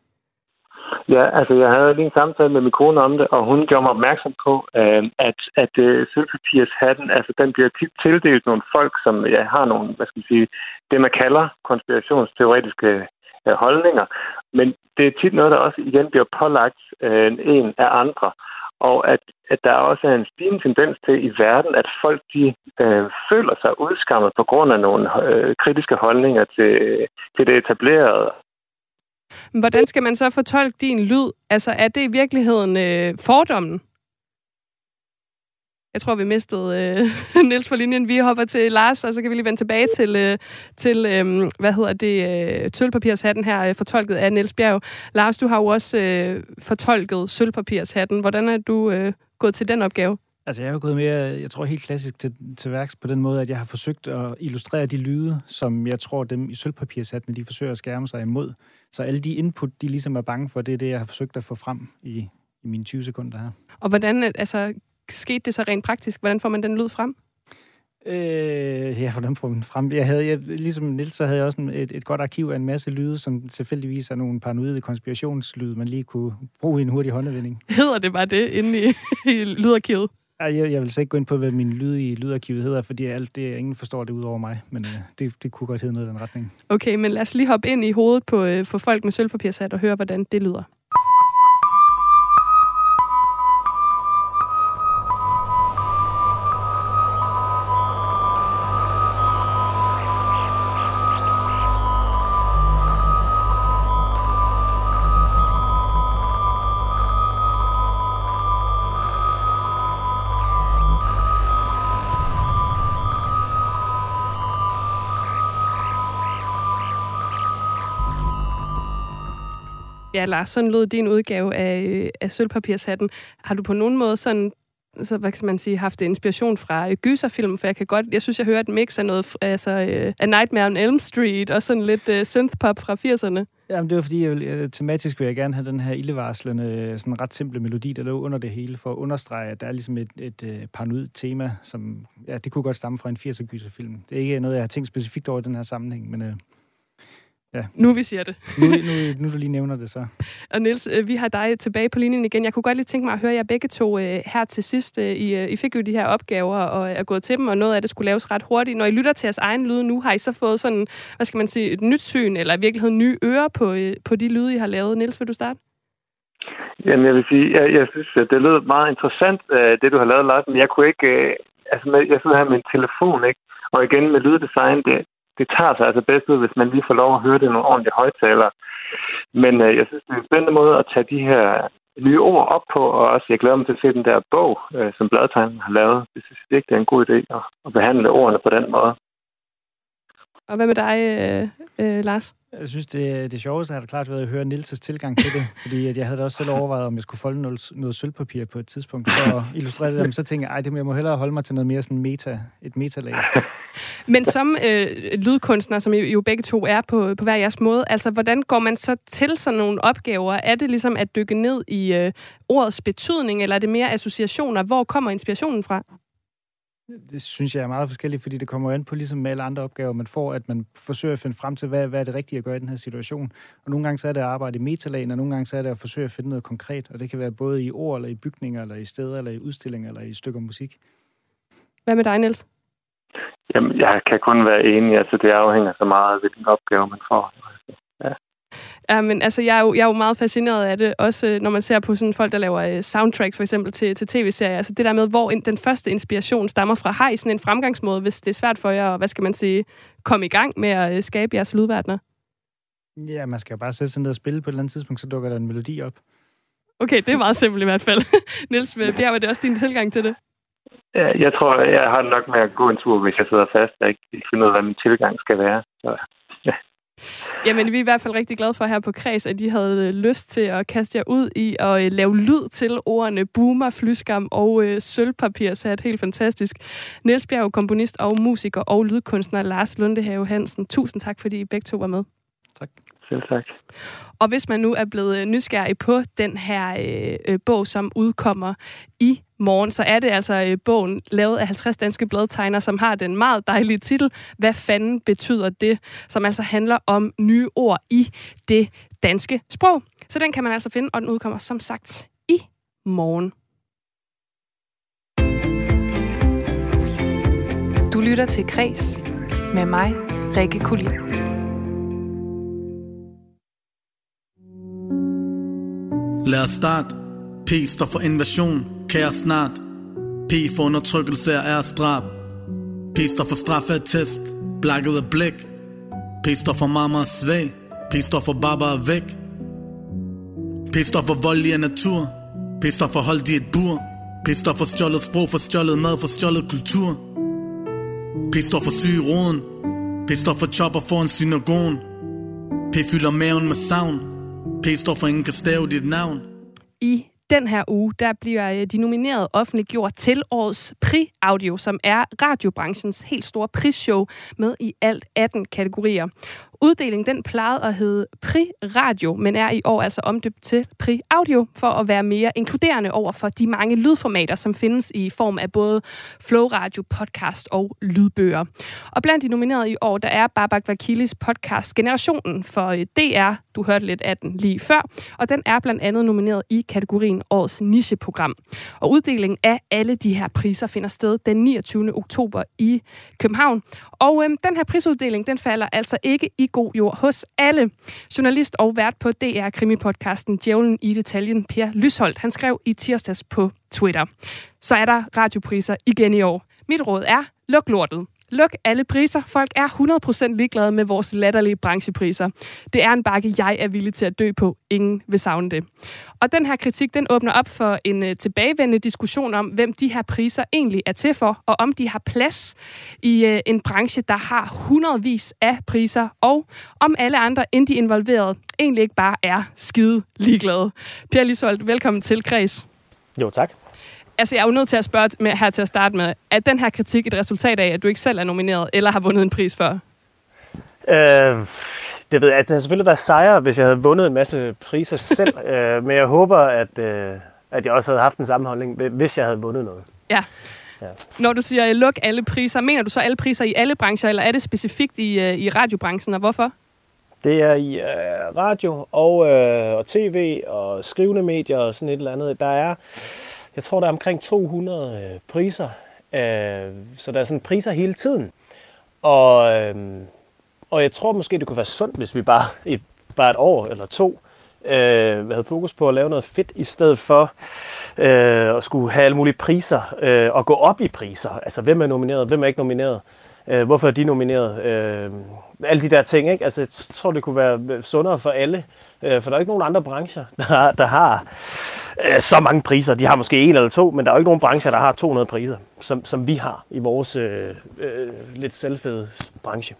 S8: Ja, altså jeg havde lige en samtale med min kone om det, og hun gjorde mig opmærksom på, øh, at, at øh, sølvpapirshatten, altså den bliver tit tildelt nogle folk, som ja, har nogle, hvad skal man sige, det man kalder konspirationsteoretiske øh, holdninger. Men det er tit noget, der også igen bliver pålagt øh, en af andre. Og at, at der også er en stigende tendens til i verden, at folk de øh, føler sig udskammet på grund af nogle øh, kritiske holdninger til, til det etablerede
S1: Hvordan skal man så fortolke din lyd? Altså, er det i virkeligheden øh, fordommen? Jeg tror, vi mistede øh, Niels for linjen. Vi hopper til Lars, og så kan vi lige vende tilbage til, øh, til øh, hvad hedder det, øh, sølvpapirshatten her, øh, fortolket af Niels Bjerg. Lars, du har jo også øh, fortolket sølvpapirshatten. Hvordan er du øh, gået til den opgave?
S9: Altså, jeg har gået mere, jeg tror helt klassisk til, til værks på den måde, at jeg har forsøgt at illustrere de lyde, som jeg tror, dem i sølvpapirshatten, de forsøger at skærme sig imod. Så alle de input, de ligesom er bange for, det er det, jeg har forsøgt at få frem i, i mine 20 sekunder her.
S1: Og hvordan, altså, skete det så rent praktisk? Hvordan får man den lyd frem?
S9: Øh, ja, hvordan får man frem? Jeg havde, jeg, ligesom Nils, så havde jeg også en, et, et godt arkiv af en masse lyde, som tilfældigvis er nogle paranoide konspirationslyde, man lige kunne bruge i en hurtig håndevinding.
S1: Hedder det bare det inde i, i lydarkivet?
S9: Jeg, jeg vil slet ikke gå ind på, hvad min lyd i lydarkivet hedder, fordi alt det, ingen forstår det ud over mig, men øh, det, det kunne godt hedde noget i den retning.
S1: Okay, men lad os lige hoppe ind i hovedet på, øh, på folk med sølvpapirshat og høre, hvordan det lyder. Lars, sådan lød din udgave af, øh, af sølvpapirshatten. Har du på nogen måde sådan så hvad kan man sige, haft inspiration fra øh, gyserfilm, for jeg kan godt, jeg synes, jeg hører et mix af noget, altså øh, uh, A Nightmare on Elm Street, og sådan lidt uh, synthpop fra 80'erne.
S9: Jamen, det var fordi, jeg, tematisk vil jeg gerne have den her ildevarslende, sådan ret simple melodi, der lå under det hele, for at understrege, at der er ligesom et, et, et paranoid tema, som, ja, det kunne godt stamme fra en 80'er gyserfilm. Det er ikke noget, jeg har tænkt specifikt over i den her sammenhæng, men uh,
S1: Ja. Nu vi siger det.
S9: nu, nu, nu du lige nævner det så.
S1: Og Niels, øh, vi har dig tilbage på linjen igen. Jeg kunne godt lige tænke mig at høre jer begge to øh, her til sidst. Øh, I, I fik jo de her opgaver og er gået til dem, og noget af det skulle laves ret hurtigt. Når I lytter til jeres egen lyde nu, har I så fået sådan, hvad skal man sige, et nyt syn, eller i virkeligheden nye ører på, på de lyde, I har lavet. Niels, vil du starte?
S8: Jamen, jeg vil sige, jeg, jeg synes, at det lød meget interessant, det du har lavet, Lars, men jeg kunne ikke... Altså, jeg sidder her med en telefon, ikke? Og igen med lyddesign, det, det tager sig altså bedst ud, hvis man lige får lov at høre det nogle ordentlige højtalere. Men øh, jeg synes, det er en spændende måde at tage de her nye ord op på, og også jeg glæder mig til at se den der bog, øh, som Bladtegnen har lavet. Det synes jeg virkelig er en god idé at, at behandle ordene på den måde.
S1: Og hvad med dig, øh, øh, Lars?
S9: Jeg synes, det, det sjoveste har det klart været at høre Nils' tilgang til det, fordi at jeg havde da også selv overvejet, om jeg skulle folde noget, noget sølvpapir på et tidspunkt for at illustrere det, men så tænkte jeg, ej, det må, jeg må hellere holde mig til noget mere sådan meta, et metalag.
S1: Men som øh, lydkunstner, som I jo begge to er på, på hver jeres måde, altså hvordan går man så til sådan nogle opgaver? Er det ligesom at dykke ned i øh, ordets betydning, eller er det mere associationer? Hvor kommer inspirationen fra?
S9: Det synes jeg er meget forskelligt, fordi det kommer an på, ligesom med alle andre opgaver, man får, at man forsøger at finde frem til, hvad, hvad er det rigtige at gøre i den her situation. Og nogle gange så er det at arbejde i metalagen, og nogle gange så er det at forsøge at finde noget konkret. Og det kan være både i ord, eller i bygninger, eller i steder, eller i udstillinger, eller i stykker musik.
S1: Hvad med dig, Niels?
S8: Jamen, jeg kan kun være enig. Altså, det afhænger så meget af, hvilken opgave man får. Ja.
S1: Men altså, jeg er, jo, jeg er jo meget fascineret af det, også når man ser på sådan folk, der laver uh, soundtrack for eksempel til, til tv-serier. Altså det der med, hvor den første inspiration stammer fra. Har I sådan en fremgangsmåde, hvis det er svært for jer, og hvad skal man sige, komme i gang med at uh, skabe jeres lydverdener?
S9: Ja, man skal jo bare sætte sig ned og spille på et eller andet tidspunkt, så dukker der en melodi op.
S1: Okay, det er meget simpelt i hvert fald. Niels Bjerg, var det også din tilgang til det?
S8: Ja, jeg tror, jeg har nok med at gå en tur, hvis jeg sidder fast og ikke finder ud af, hvad min tilgang skal være. Så.
S1: Jamen, vi er i hvert fald rigtig glade for her på Kreds, at de havde øh, lyst til at kaste jer ud i at øh, lave lyd til ordene boomer, flyskam og øh, sølvpapir, så er det helt fantastisk. Niels Bjerg, komponist og musiker og lydkunstner Lars Lundehave Hansen. Tusind tak, fordi I begge to var med.
S8: Selv tak.
S1: Og hvis man nu er blevet øh, nysgerrig på den her øh, bog, som udkommer i morgen, så er det altså øh, bogen lavet af 50 danske bladtegner, som har den meget dejlige titel, Hvad fanden betyder det? Som altså handler om nye ord i det danske sprog. Så den kan man altså finde, og den udkommer som sagt i morgen.
S10: Du lytter til Græs med mig, Rikke Kulin.
S11: Lad os start. P står for invasion, kaos snart. P for undertrykkelse er æresdrab. P står for straffeattest, blakket af blik. P står for mamma svag. P står for baba væk. P står for voldelig af natur. P står for holdt i et bur. P står for stjålet sprog, for stjålet mad, for stjålet kultur. P står for syg roden. P står for chopper foran synagogen. P fylder maven med savn. P står for ingen kan stave dit navn.
S1: I den her uge, der bliver øh, de nomineret offentliggjort til årets Pri Audio, som er radiobranchens helt store prisshow med i alt 18 kategorier uddelingen den plejede at hedde Pri Radio, men er i år altså omdøbt til Pri Audio for at være mere inkluderende over for de mange lydformater, som findes i form af både Flow Radio, podcast og lydbøger. Og blandt de nominerede i år, der er Babak Vakilis podcast Generationen for øh, DR. Du hørte lidt af den lige før. Og den er blandt andet nomineret i kategorien Årets Nicheprogram. Og uddelingen af alle de her priser finder sted den 29. oktober i København. Og øhm, den her prisuddeling, den falder altså ikke i god jord hos alle. Journalist og vært på DR Krimi-podcasten Djævlen i detaljen, Per Lysholdt, han skrev i tirsdags på Twitter. Så er der radiopriser igen i år. Mit råd er, luk lortet. Luk alle priser. Folk er 100% ligeglade med vores latterlige branchepriser. Det er en bakke, jeg er villig til at dø på. Ingen vil savne det. Og den her kritik, den åbner op for en øh, tilbagevendende diskussion om, hvem de her priser egentlig er til for, og om de har plads i øh, en branche, der har hundredvis af priser, og om alle andre end de involverede egentlig ikke bare er skide ligeglade. Per Lisholdt, velkommen til Kreds.
S12: Jo, tak.
S1: Altså, jeg er jo nødt til at spørge med, her til at starte med, er den her kritik et resultat af, at du ikke selv er nomineret, eller har vundet en pris før?
S12: Øh, det ved jeg. Det havde selvfølgelig været sejre, hvis jeg havde vundet en masse priser selv, øh, men jeg håber, at, øh, at jeg også havde haft en sammenholdning, hvis jeg havde vundet noget.
S1: Ja. ja. Når du siger, luk alle priser, mener du så alle priser i alle brancher, eller er det specifikt i, øh, i radiobranchen, og hvorfor?
S12: Det er i øh, radio og, øh, og tv og skrivende medier og sådan et eller andet. Der er jeg tror, der er omkring 200 øh, priser. Øh, så der er sådan priser hele tiden. Og, øh, og jeg tror måske, det kunne være sundt, hvis vi bare et, bare et år eller to øh, havde fokus på at lave noget fedt, i stedet for øh, at skulle have alle mulige priser øh, og gå op i priser. Altså, hvem er nomineret, hvem er ikke nomineret, øh, hvorfor er de nomineret, øh, alle de der ting. Ikke? Altså, jeg tror, det kunne være sundere for alle, øh, for der er ikke nogen andre brancher, der, der har øh, så mange priser. De har måske en eller to, men der er jo ikke nogen brancher, der har 200 priser, som, som vi har i vores øh, øh, lidt selvfede branche.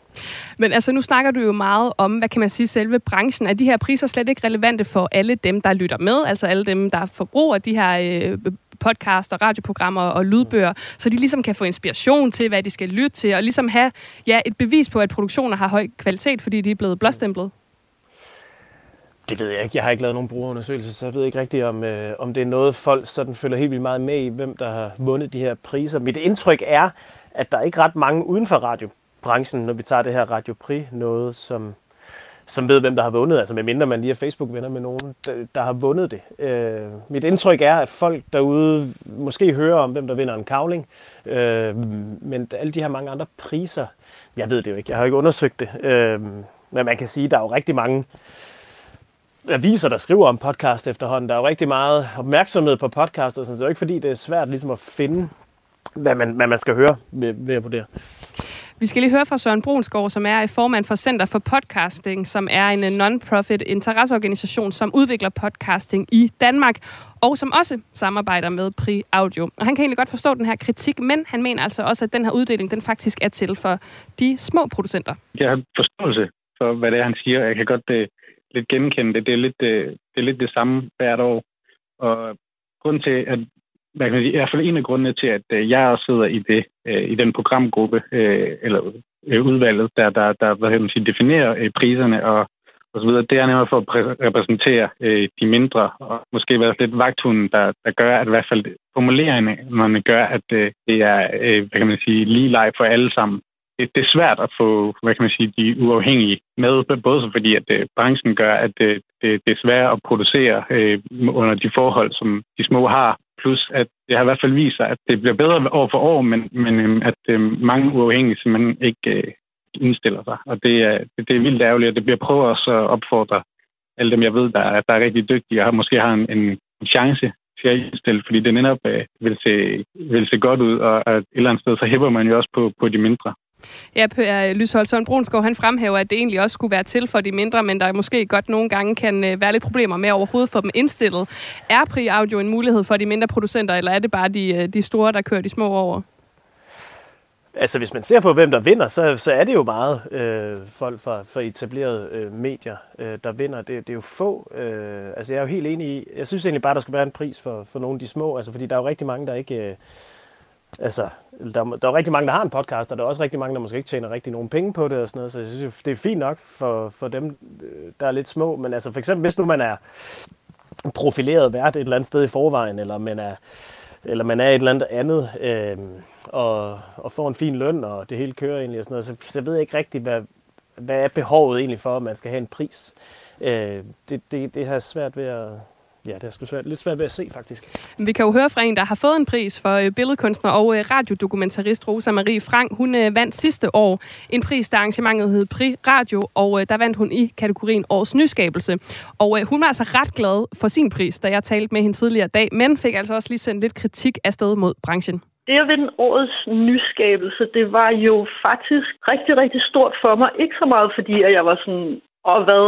S1: Men altså, nu snakker du jo meget om, hvad kan man sige, selve branchen. Er de her priser slet ikke relevante for alle dem, der lytter med? Altså alle dem, der forbruger de her øh, podcast og radioprogrammer og lydbøger, så de ligesom kan få inspiration til, hvad de skal lytte til, og ligesom have ja, et bevis på, at produktioner har høj kvalitet, fordi de er blevet blåstemplet?
S12: Det ved jeg ikke. Jeg har ikke lavet nogen brugerundersøgelser, så jeg ved ikke rigtigt, om, øh, om det er noget, folk sådan følger helt vildt meget med i, hvem der har vundet de her priser. Mit indtryk er, at der er ikke ret mange uden for radiobranchen, når vi tager det her Radio Prix, noget som, som ved, hvem der har vundet. Altså medmindre man lige er Facebook-venner med nogen, der, der har vundet det. Øh, mit indtryk er, at folk derude måske hører om, hvem der vinder en kavling. Øh, men alle de her mange andre priser, jeg ved det jo ikke. Jeg har ikke undersøgt det. Øh, men man kan sige, at der er jo rigtig mange aviser, der skriver om podcast efterhånden. Der er jo rigtig meget opmærksomhed på podcast, og sådan, så det er jo ikke fordi, det er svært ligesom at finde, hvad man, hvad man skal høre ved, ved at vurdere.
S1: Vi skal lige høre fra Søren Brunsgaard, som er formand for Center for Podcasting, som er en non-profit interesseorganisation, som udvikler podcasting i Danmark, og som også samarbejder med Pri Audio. Og han kan egentlig godt forstå den her kritik, men han mener altså også, at den her uddeling, den faktisk er til for de små producenter.
S13: Jeg har forståelse for, hvad det er, han siger. Jeg kan godt uh, lidt genkende det. Det er lidt, øh, det, er lidt det samme hvert år. Og grund til, at hvad kan man sige, i hvert fald en af grundene til, at øh, jeg også sidder i det øh, i den programgruppe, øh, eller øh, udvalget, der, der, der hvad kan man sige, definerer øh, priserne og og så videre. Det er nemlig for at repræsentere øh, de mindre, og måske være lidt vagthunden, der, der gør, at i hvert fald formuleringerne gør, at øh, det er, øh, hvad kan man sige, lige leg for alle sammen. Det, det er svært at få, hvad kan man sige, de uafhængige med, både fordi, at øh, branchen gør, at det, det, det er svært at producere øh, under de forhold, som de små har, plus at det har i hvert fald vist sig, at det bliver bedre år for år, men, men øh, at øh, mange uafhængige simpelthen ikke øh, indstiller sig. Og det er, det, det er vildt ærgerligt, og det bliver prøvet også at opfordre alle dem, jeg ved, der, er, der er rigtig dygtige og måske har en, en chance til at indstille, fordi det netop øh, vil, se, vil se godt ud, og et eller andet sted, så hæpper man jo også på, på de mindre.
S1: Ja, Per Lysholdsson Brunsgaard, han fremhæver, at det egentlig også skulle være til for de mindre, men der måske godt nogle gange kan øh, være lidt problemer med overhovedet få dem indstillet. Er Pri Audio en mulighed for de mindre producenter, eller er det bare de, øh, de store, der kører de små over?
S12: Altså, hvis man ser på, hvem der vinder, så, så er det jo meget øh, folk fra, fra etablerede øh, medier, øh, der vinder. Det, det er jo få. Øh, altså, jeg er jo helt enig i, jeg synes egentlig bare, der skal være en pris for, for nogle af de små, altså, fordi der er jo rigtig mange, der ikke... Øh, altså, der, der er rigtig mange, der har en podcast, og der er også rigtig mange, der måske ikke tjener rigtig nogen penge på det og sådan noget, så jeg synes, det er fint nok for, for dem, øh, der er lidt små. Men altså for eksempel, hvis nu man er profileret vært et eller andet sted i forvejen, eller man er, eller man er et eller andet andet, øh, og, og får en fin løn, og det hele kører egentlig og sådan noget, så, så jeg ved ikke rigtigt, hvad, hvad er behovet egentlig for, at man skal have en pris. Øh, det, det, det har svært ved at, Ja, det er sgu svært, lidt svært ved at se, faktisk.
S1: Vi kan jo høre fra en, der har fået en pris for øh, billedkunstner og øh, radiodokumentarist Rosa Marie Frank. Hun øh, vandt sidste år en pris, der arrangementet hed Pri Radio, og der vandt hun i kategorien Årets Nyskabelse. Og hun var altså ret glad for sin pris, da jeg talte med hende tidligere dag, men fik altså også lige sendt lidt kritik afsted mod branchen.
S14: Det at vinde årets nyskabelse, det var jo faktisk rigtig, rigtig stort for mig. Ikke så meget fordi, at jeg var sådan, og hvad,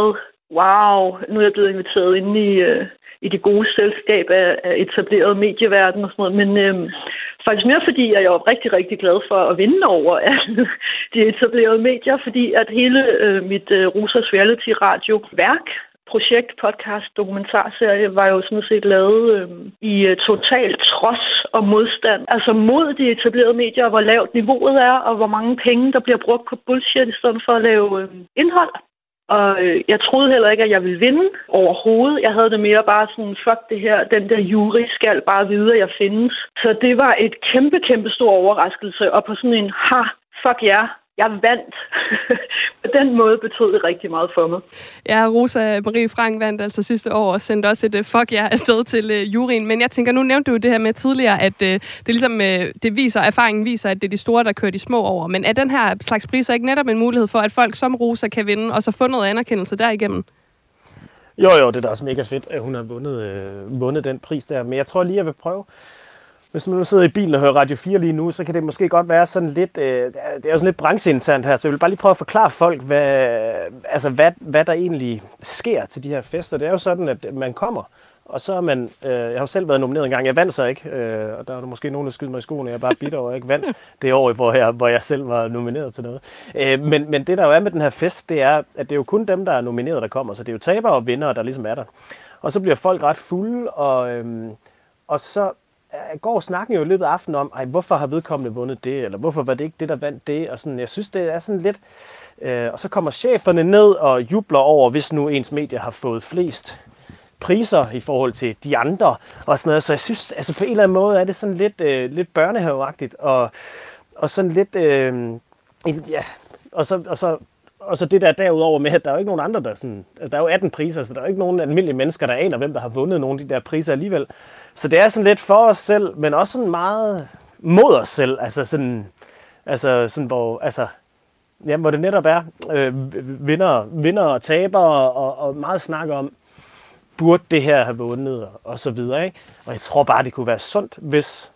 S14: wow, nu er jeg blevet inviteret ind i, øh, i det gode selskab af, af etableret medieverden og sådan noget, men øh, faktisk mere fordi, at jeg er rigtig, rigtig glad for at vinde over alle de etablerede medier, fordi at hele øh, mit øh, Rosas Reality Radio værk projekt, podcast, dokumentarserie var jo sådan set lavet øhm, øh, i total trods og modstand. Altså mod de etablerede medier, hvor lavt niveauet er, og hvor mange penge, der bliver brugt på bullshit, i stedet for at lave øh, indhold. Og øh, jeg troede heller ikke, at jeg ville vinde overhovedet. Jeg havde det mere bare sådan, fuck det her, den der jury skal bare vide, at jeg findes. Så det var et kæmpe, kæmpe stor overraskelse. Og på sådan en, ha, fuck jer, yeah, jeg vandt. på den måde betød det rigtig meget for mig.
S1: Ja, Rosa Marie Frank vandt altså sidste år og sendte også et uh, fuck ja afsted til uh, juryen. Men jeg tænker, nu nævnte du det her med tidligere, at uh, det ligesom uh, det viser, erfaringen viser, at det er de store, der kører de små over. Men er den her slags priser ikke netop en mulighed for, at folk som Rosa kan vinde, og så få noget anerkendelse derigennem?
S12: Jo, jo, det er da også mega fedt, at hun har vundet, øh, vundet den pris der. Men jeg tror lige, jeg vil prøve hvis man nu sidder i bilen og hører Radio 4 lige nu, så kan det måske godt være sådan lidt, øh, det er jo sådan lidt brancheinternt her, så jeg vil bare lige prøve at forklare folk, hvad, altså hvad, hvad der egentlig sker til de her fester. Det er jo sådan, at man kommer, og så er man, øh, jeg har jo selv været nomineret en gang, jeg vandt så ikke, øh, og der er der måske nogen, der skyder mig i skoene, jeg er bare bitter over, at jeg ikke vandt det år, hvor jeg, hvor jeg selv var nomineret til noget. Øh, men, men det der jo er med den her fest, det er, at det er jo kun dem, der er nomineret, der kommer, så det er jo tabere og vinder, der ligesom er der. Og så bliver folk ret fulde, og, øh, og så Øh, går snakken jo i løbet af aftenen om, ej, hvorfor har vedkommende vundet det, eller hvorfor var det ikke det, der vandt det, og sådan, jeg synes, det er sådan lidt, øh, og så kommer cheferne ned og jubler over, hvis nu ens medie har fået flest priser i forhold til de andre, og sådan noget, så jeg synes, altså på en eller anden måde er det sådan lidt, øh, lidt børnehaveagtigt, og, og sådan lidt, øh, ja, og så, og så og så det der derudover med, at der er jo ikke nogen andre, der sådan, der er jo 18 priser, så der er jo ikke nogen almindelige mennesker, der aner, hvem der har vundet nogle af de der priser alligevel. Så det er sådan lidt for os selv, men også sådan meget mod os selv. Altså sådan, altså sådan hvor, altså, ja, hvor det netop er øh, vinder, vinder og taber og, og meget snak om, burde det her have vundet og, og så videre. Ikke? Og jeg tror bare, det kunne være sundt, hvis,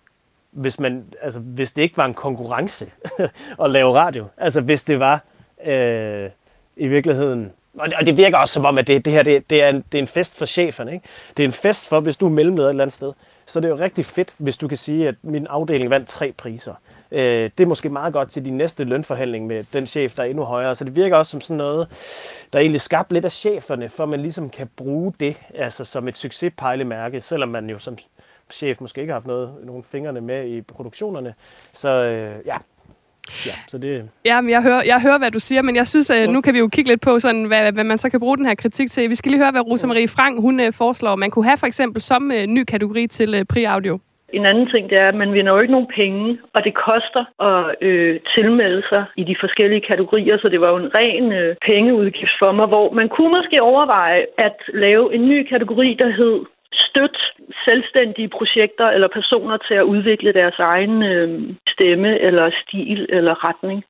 S12: hvis, man, altså, hvis det ikke var en konkurrence at lave radio. Altså hvis det var øh, i virkeligheden og det virker også som om, at det, det her det, det, er en, det er en fest for cheferne. Ikke? Det er en fest for, hvis du er mellemleder et eller andet sted. Så det er jo rigtig fedt, hvis du kan sige, at min afdeling vandt tre priser. Øh, det er måske meget godt til din næste lønforhandling med den chef, der er endnu højere. Så det virker også som sådan noget, der egentlig skabt lidt af cheferne, for man ligesom kan bruge det altså som et succespejlemærke, selvom man jo som chef måske ikke har haft noget, nogen fingrene med i produktionerne. Så øh, ja, Ja, så det...
S1: Ja, men jeg hører, jeg hører, hvad du siger, men jeg synes, at nu kan vi jo kigge lidt på, sådan, hvad, hvad man så kan bruge den her kritik til. Vi skal lige høre, hvad Rosa Marie Frank hun uh, foreslår, man kunne have for eksempel som uh, ny kategori til uh, Pri-audio.
S14: En anden ting, det er, at man vinder jo ikke nogen penge, og det koster at øh, tilmelde sig i de forskellige kategorier, så det var jo en ren øh, pengeudgift for mig, hvor man kunne måske overveje at lave en ny kategori, der hed støtte selvstændige projekter eller personer til at udvikle deres egen øh, stemme eller stil eller retning.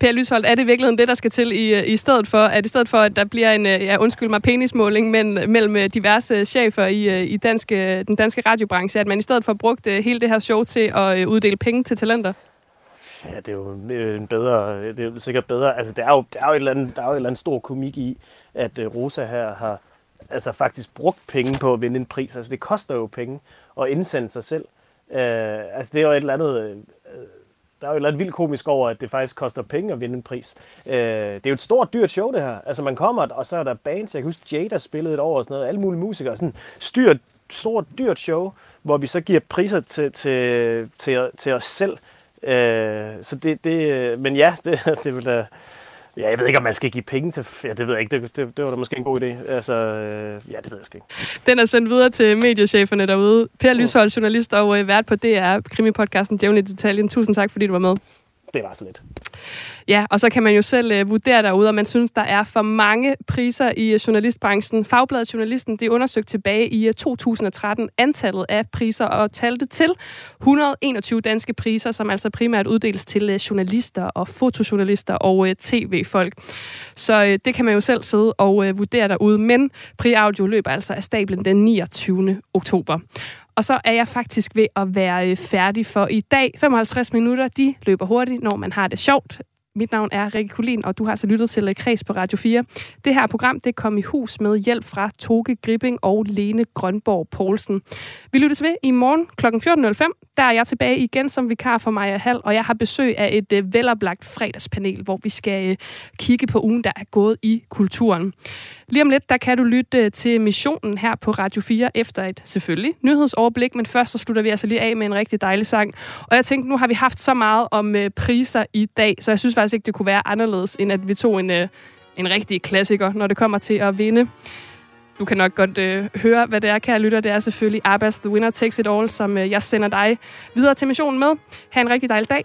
S1: Per Lysholdt, er det i virkeligheden det, der skal til i, i stedet for, at i stedet for, at der bliver en, ja, undskyld mig, penismåling men, mellem diverse chefer i, i danske, den danske radiobranche, at man i stedet for brugt hele det her show til at uddele penge til talenter?
S12: Ja, det er jo en bedre, det er sikkert bedre, altså der er jo, der er jo, et, eller andet, der er jo et eller andet stor komik i, at Rosa her har, altså faktisk brugt penge på at vinde en pris. Altså det koster jo penge at indsende sig selv. Øh, altså det er jo et eller andet... Der er jo et vildt komisk over, at det faktisk koster penge at vinde en pris. Øh, det er jo et stort, dyrt show, det her. Altså man kommer, og så er der bands. Jeg kan huske, Jada spillede et år og sådan noget. Alle mulige musikere. Sådan styrt stort, dyrt show, hvor vi så giver priser til, til, til, til os selv. Øh, så det, det, øh, men ja, det, det vil da... Ja, jeg ved ikke, om man skal give penge til... Ja, det ved jeg ikke. Det, det, det var da måske en god idé. Altså, øh, ja, det ved jeg sgu ikke.
S1: Den er sendt videre til mediecheferne derude. Per Lyshold, journalist og øh, vært på DR, krimipodcasten Djævn i detaljen. Tusind tak, fordi du var med.
S12: Det var så lidt.
S1: Ja, og så kan man jo selv uh, vurdere derude, om man synes, der er for mange priser i øh, journalistbranchen. Fagbladet Journalisten, det undersøgte tilbage i øh, 2013 antallet af priser og talte til 121 danske priser, som altså primært uddeles til uh, journalister og fotojournalister og uh, tv-folk. Så uh, det kan man jo selv sidde og uh, vurdere derude, men Pri Audio løber altså af stablen den 29. oktober. Og så er jeg faktisk ved at være øh, færdig for i dag. 55 minutter, de løber hurtigt, når man har det sjovt. Mit navn er Rikke Kulin, og du har så lyttet til øh, Kreds på Radio 4. Det her program, det kom i hus med hjælp fra Toge Gripping og Lene Grønborg Poulsen. Vi lyttes ved i morgen kl. 14.05. Der er jeg tilbage igen som vikar for Maja Hall, og jeg har besøg af et øh, veloplagt fredagspanel, hvor vi skal øh, kigge på ugen, der er gået i kulturen. Lige om lidt, der kan du lytte øh, til missionen her på Radio 4 efter et selvfølgelig nyhedsoverblik, men først så slutter vi altså lige af med en rigtig dejlig sang. Og jeg tænkte, nu har vi haft så meget om øh, priser i dag, så jeg synes faktisk ikke, det kunne være anderledes, end at vi tog en, øh, en rigtig klassiker, når det kommer til at vinde. Du kan nok godt øh, høre, hvad det er, kære lytter. Det er selvfølgelig Abbas The Winner Takes It All, som øh, jeg sender dig videre til missionen med. Ha' en rigtig dejlig dag.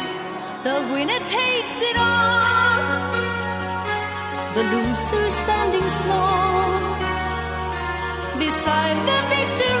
S15: The winner takes it all, the loser standing small beside the victory.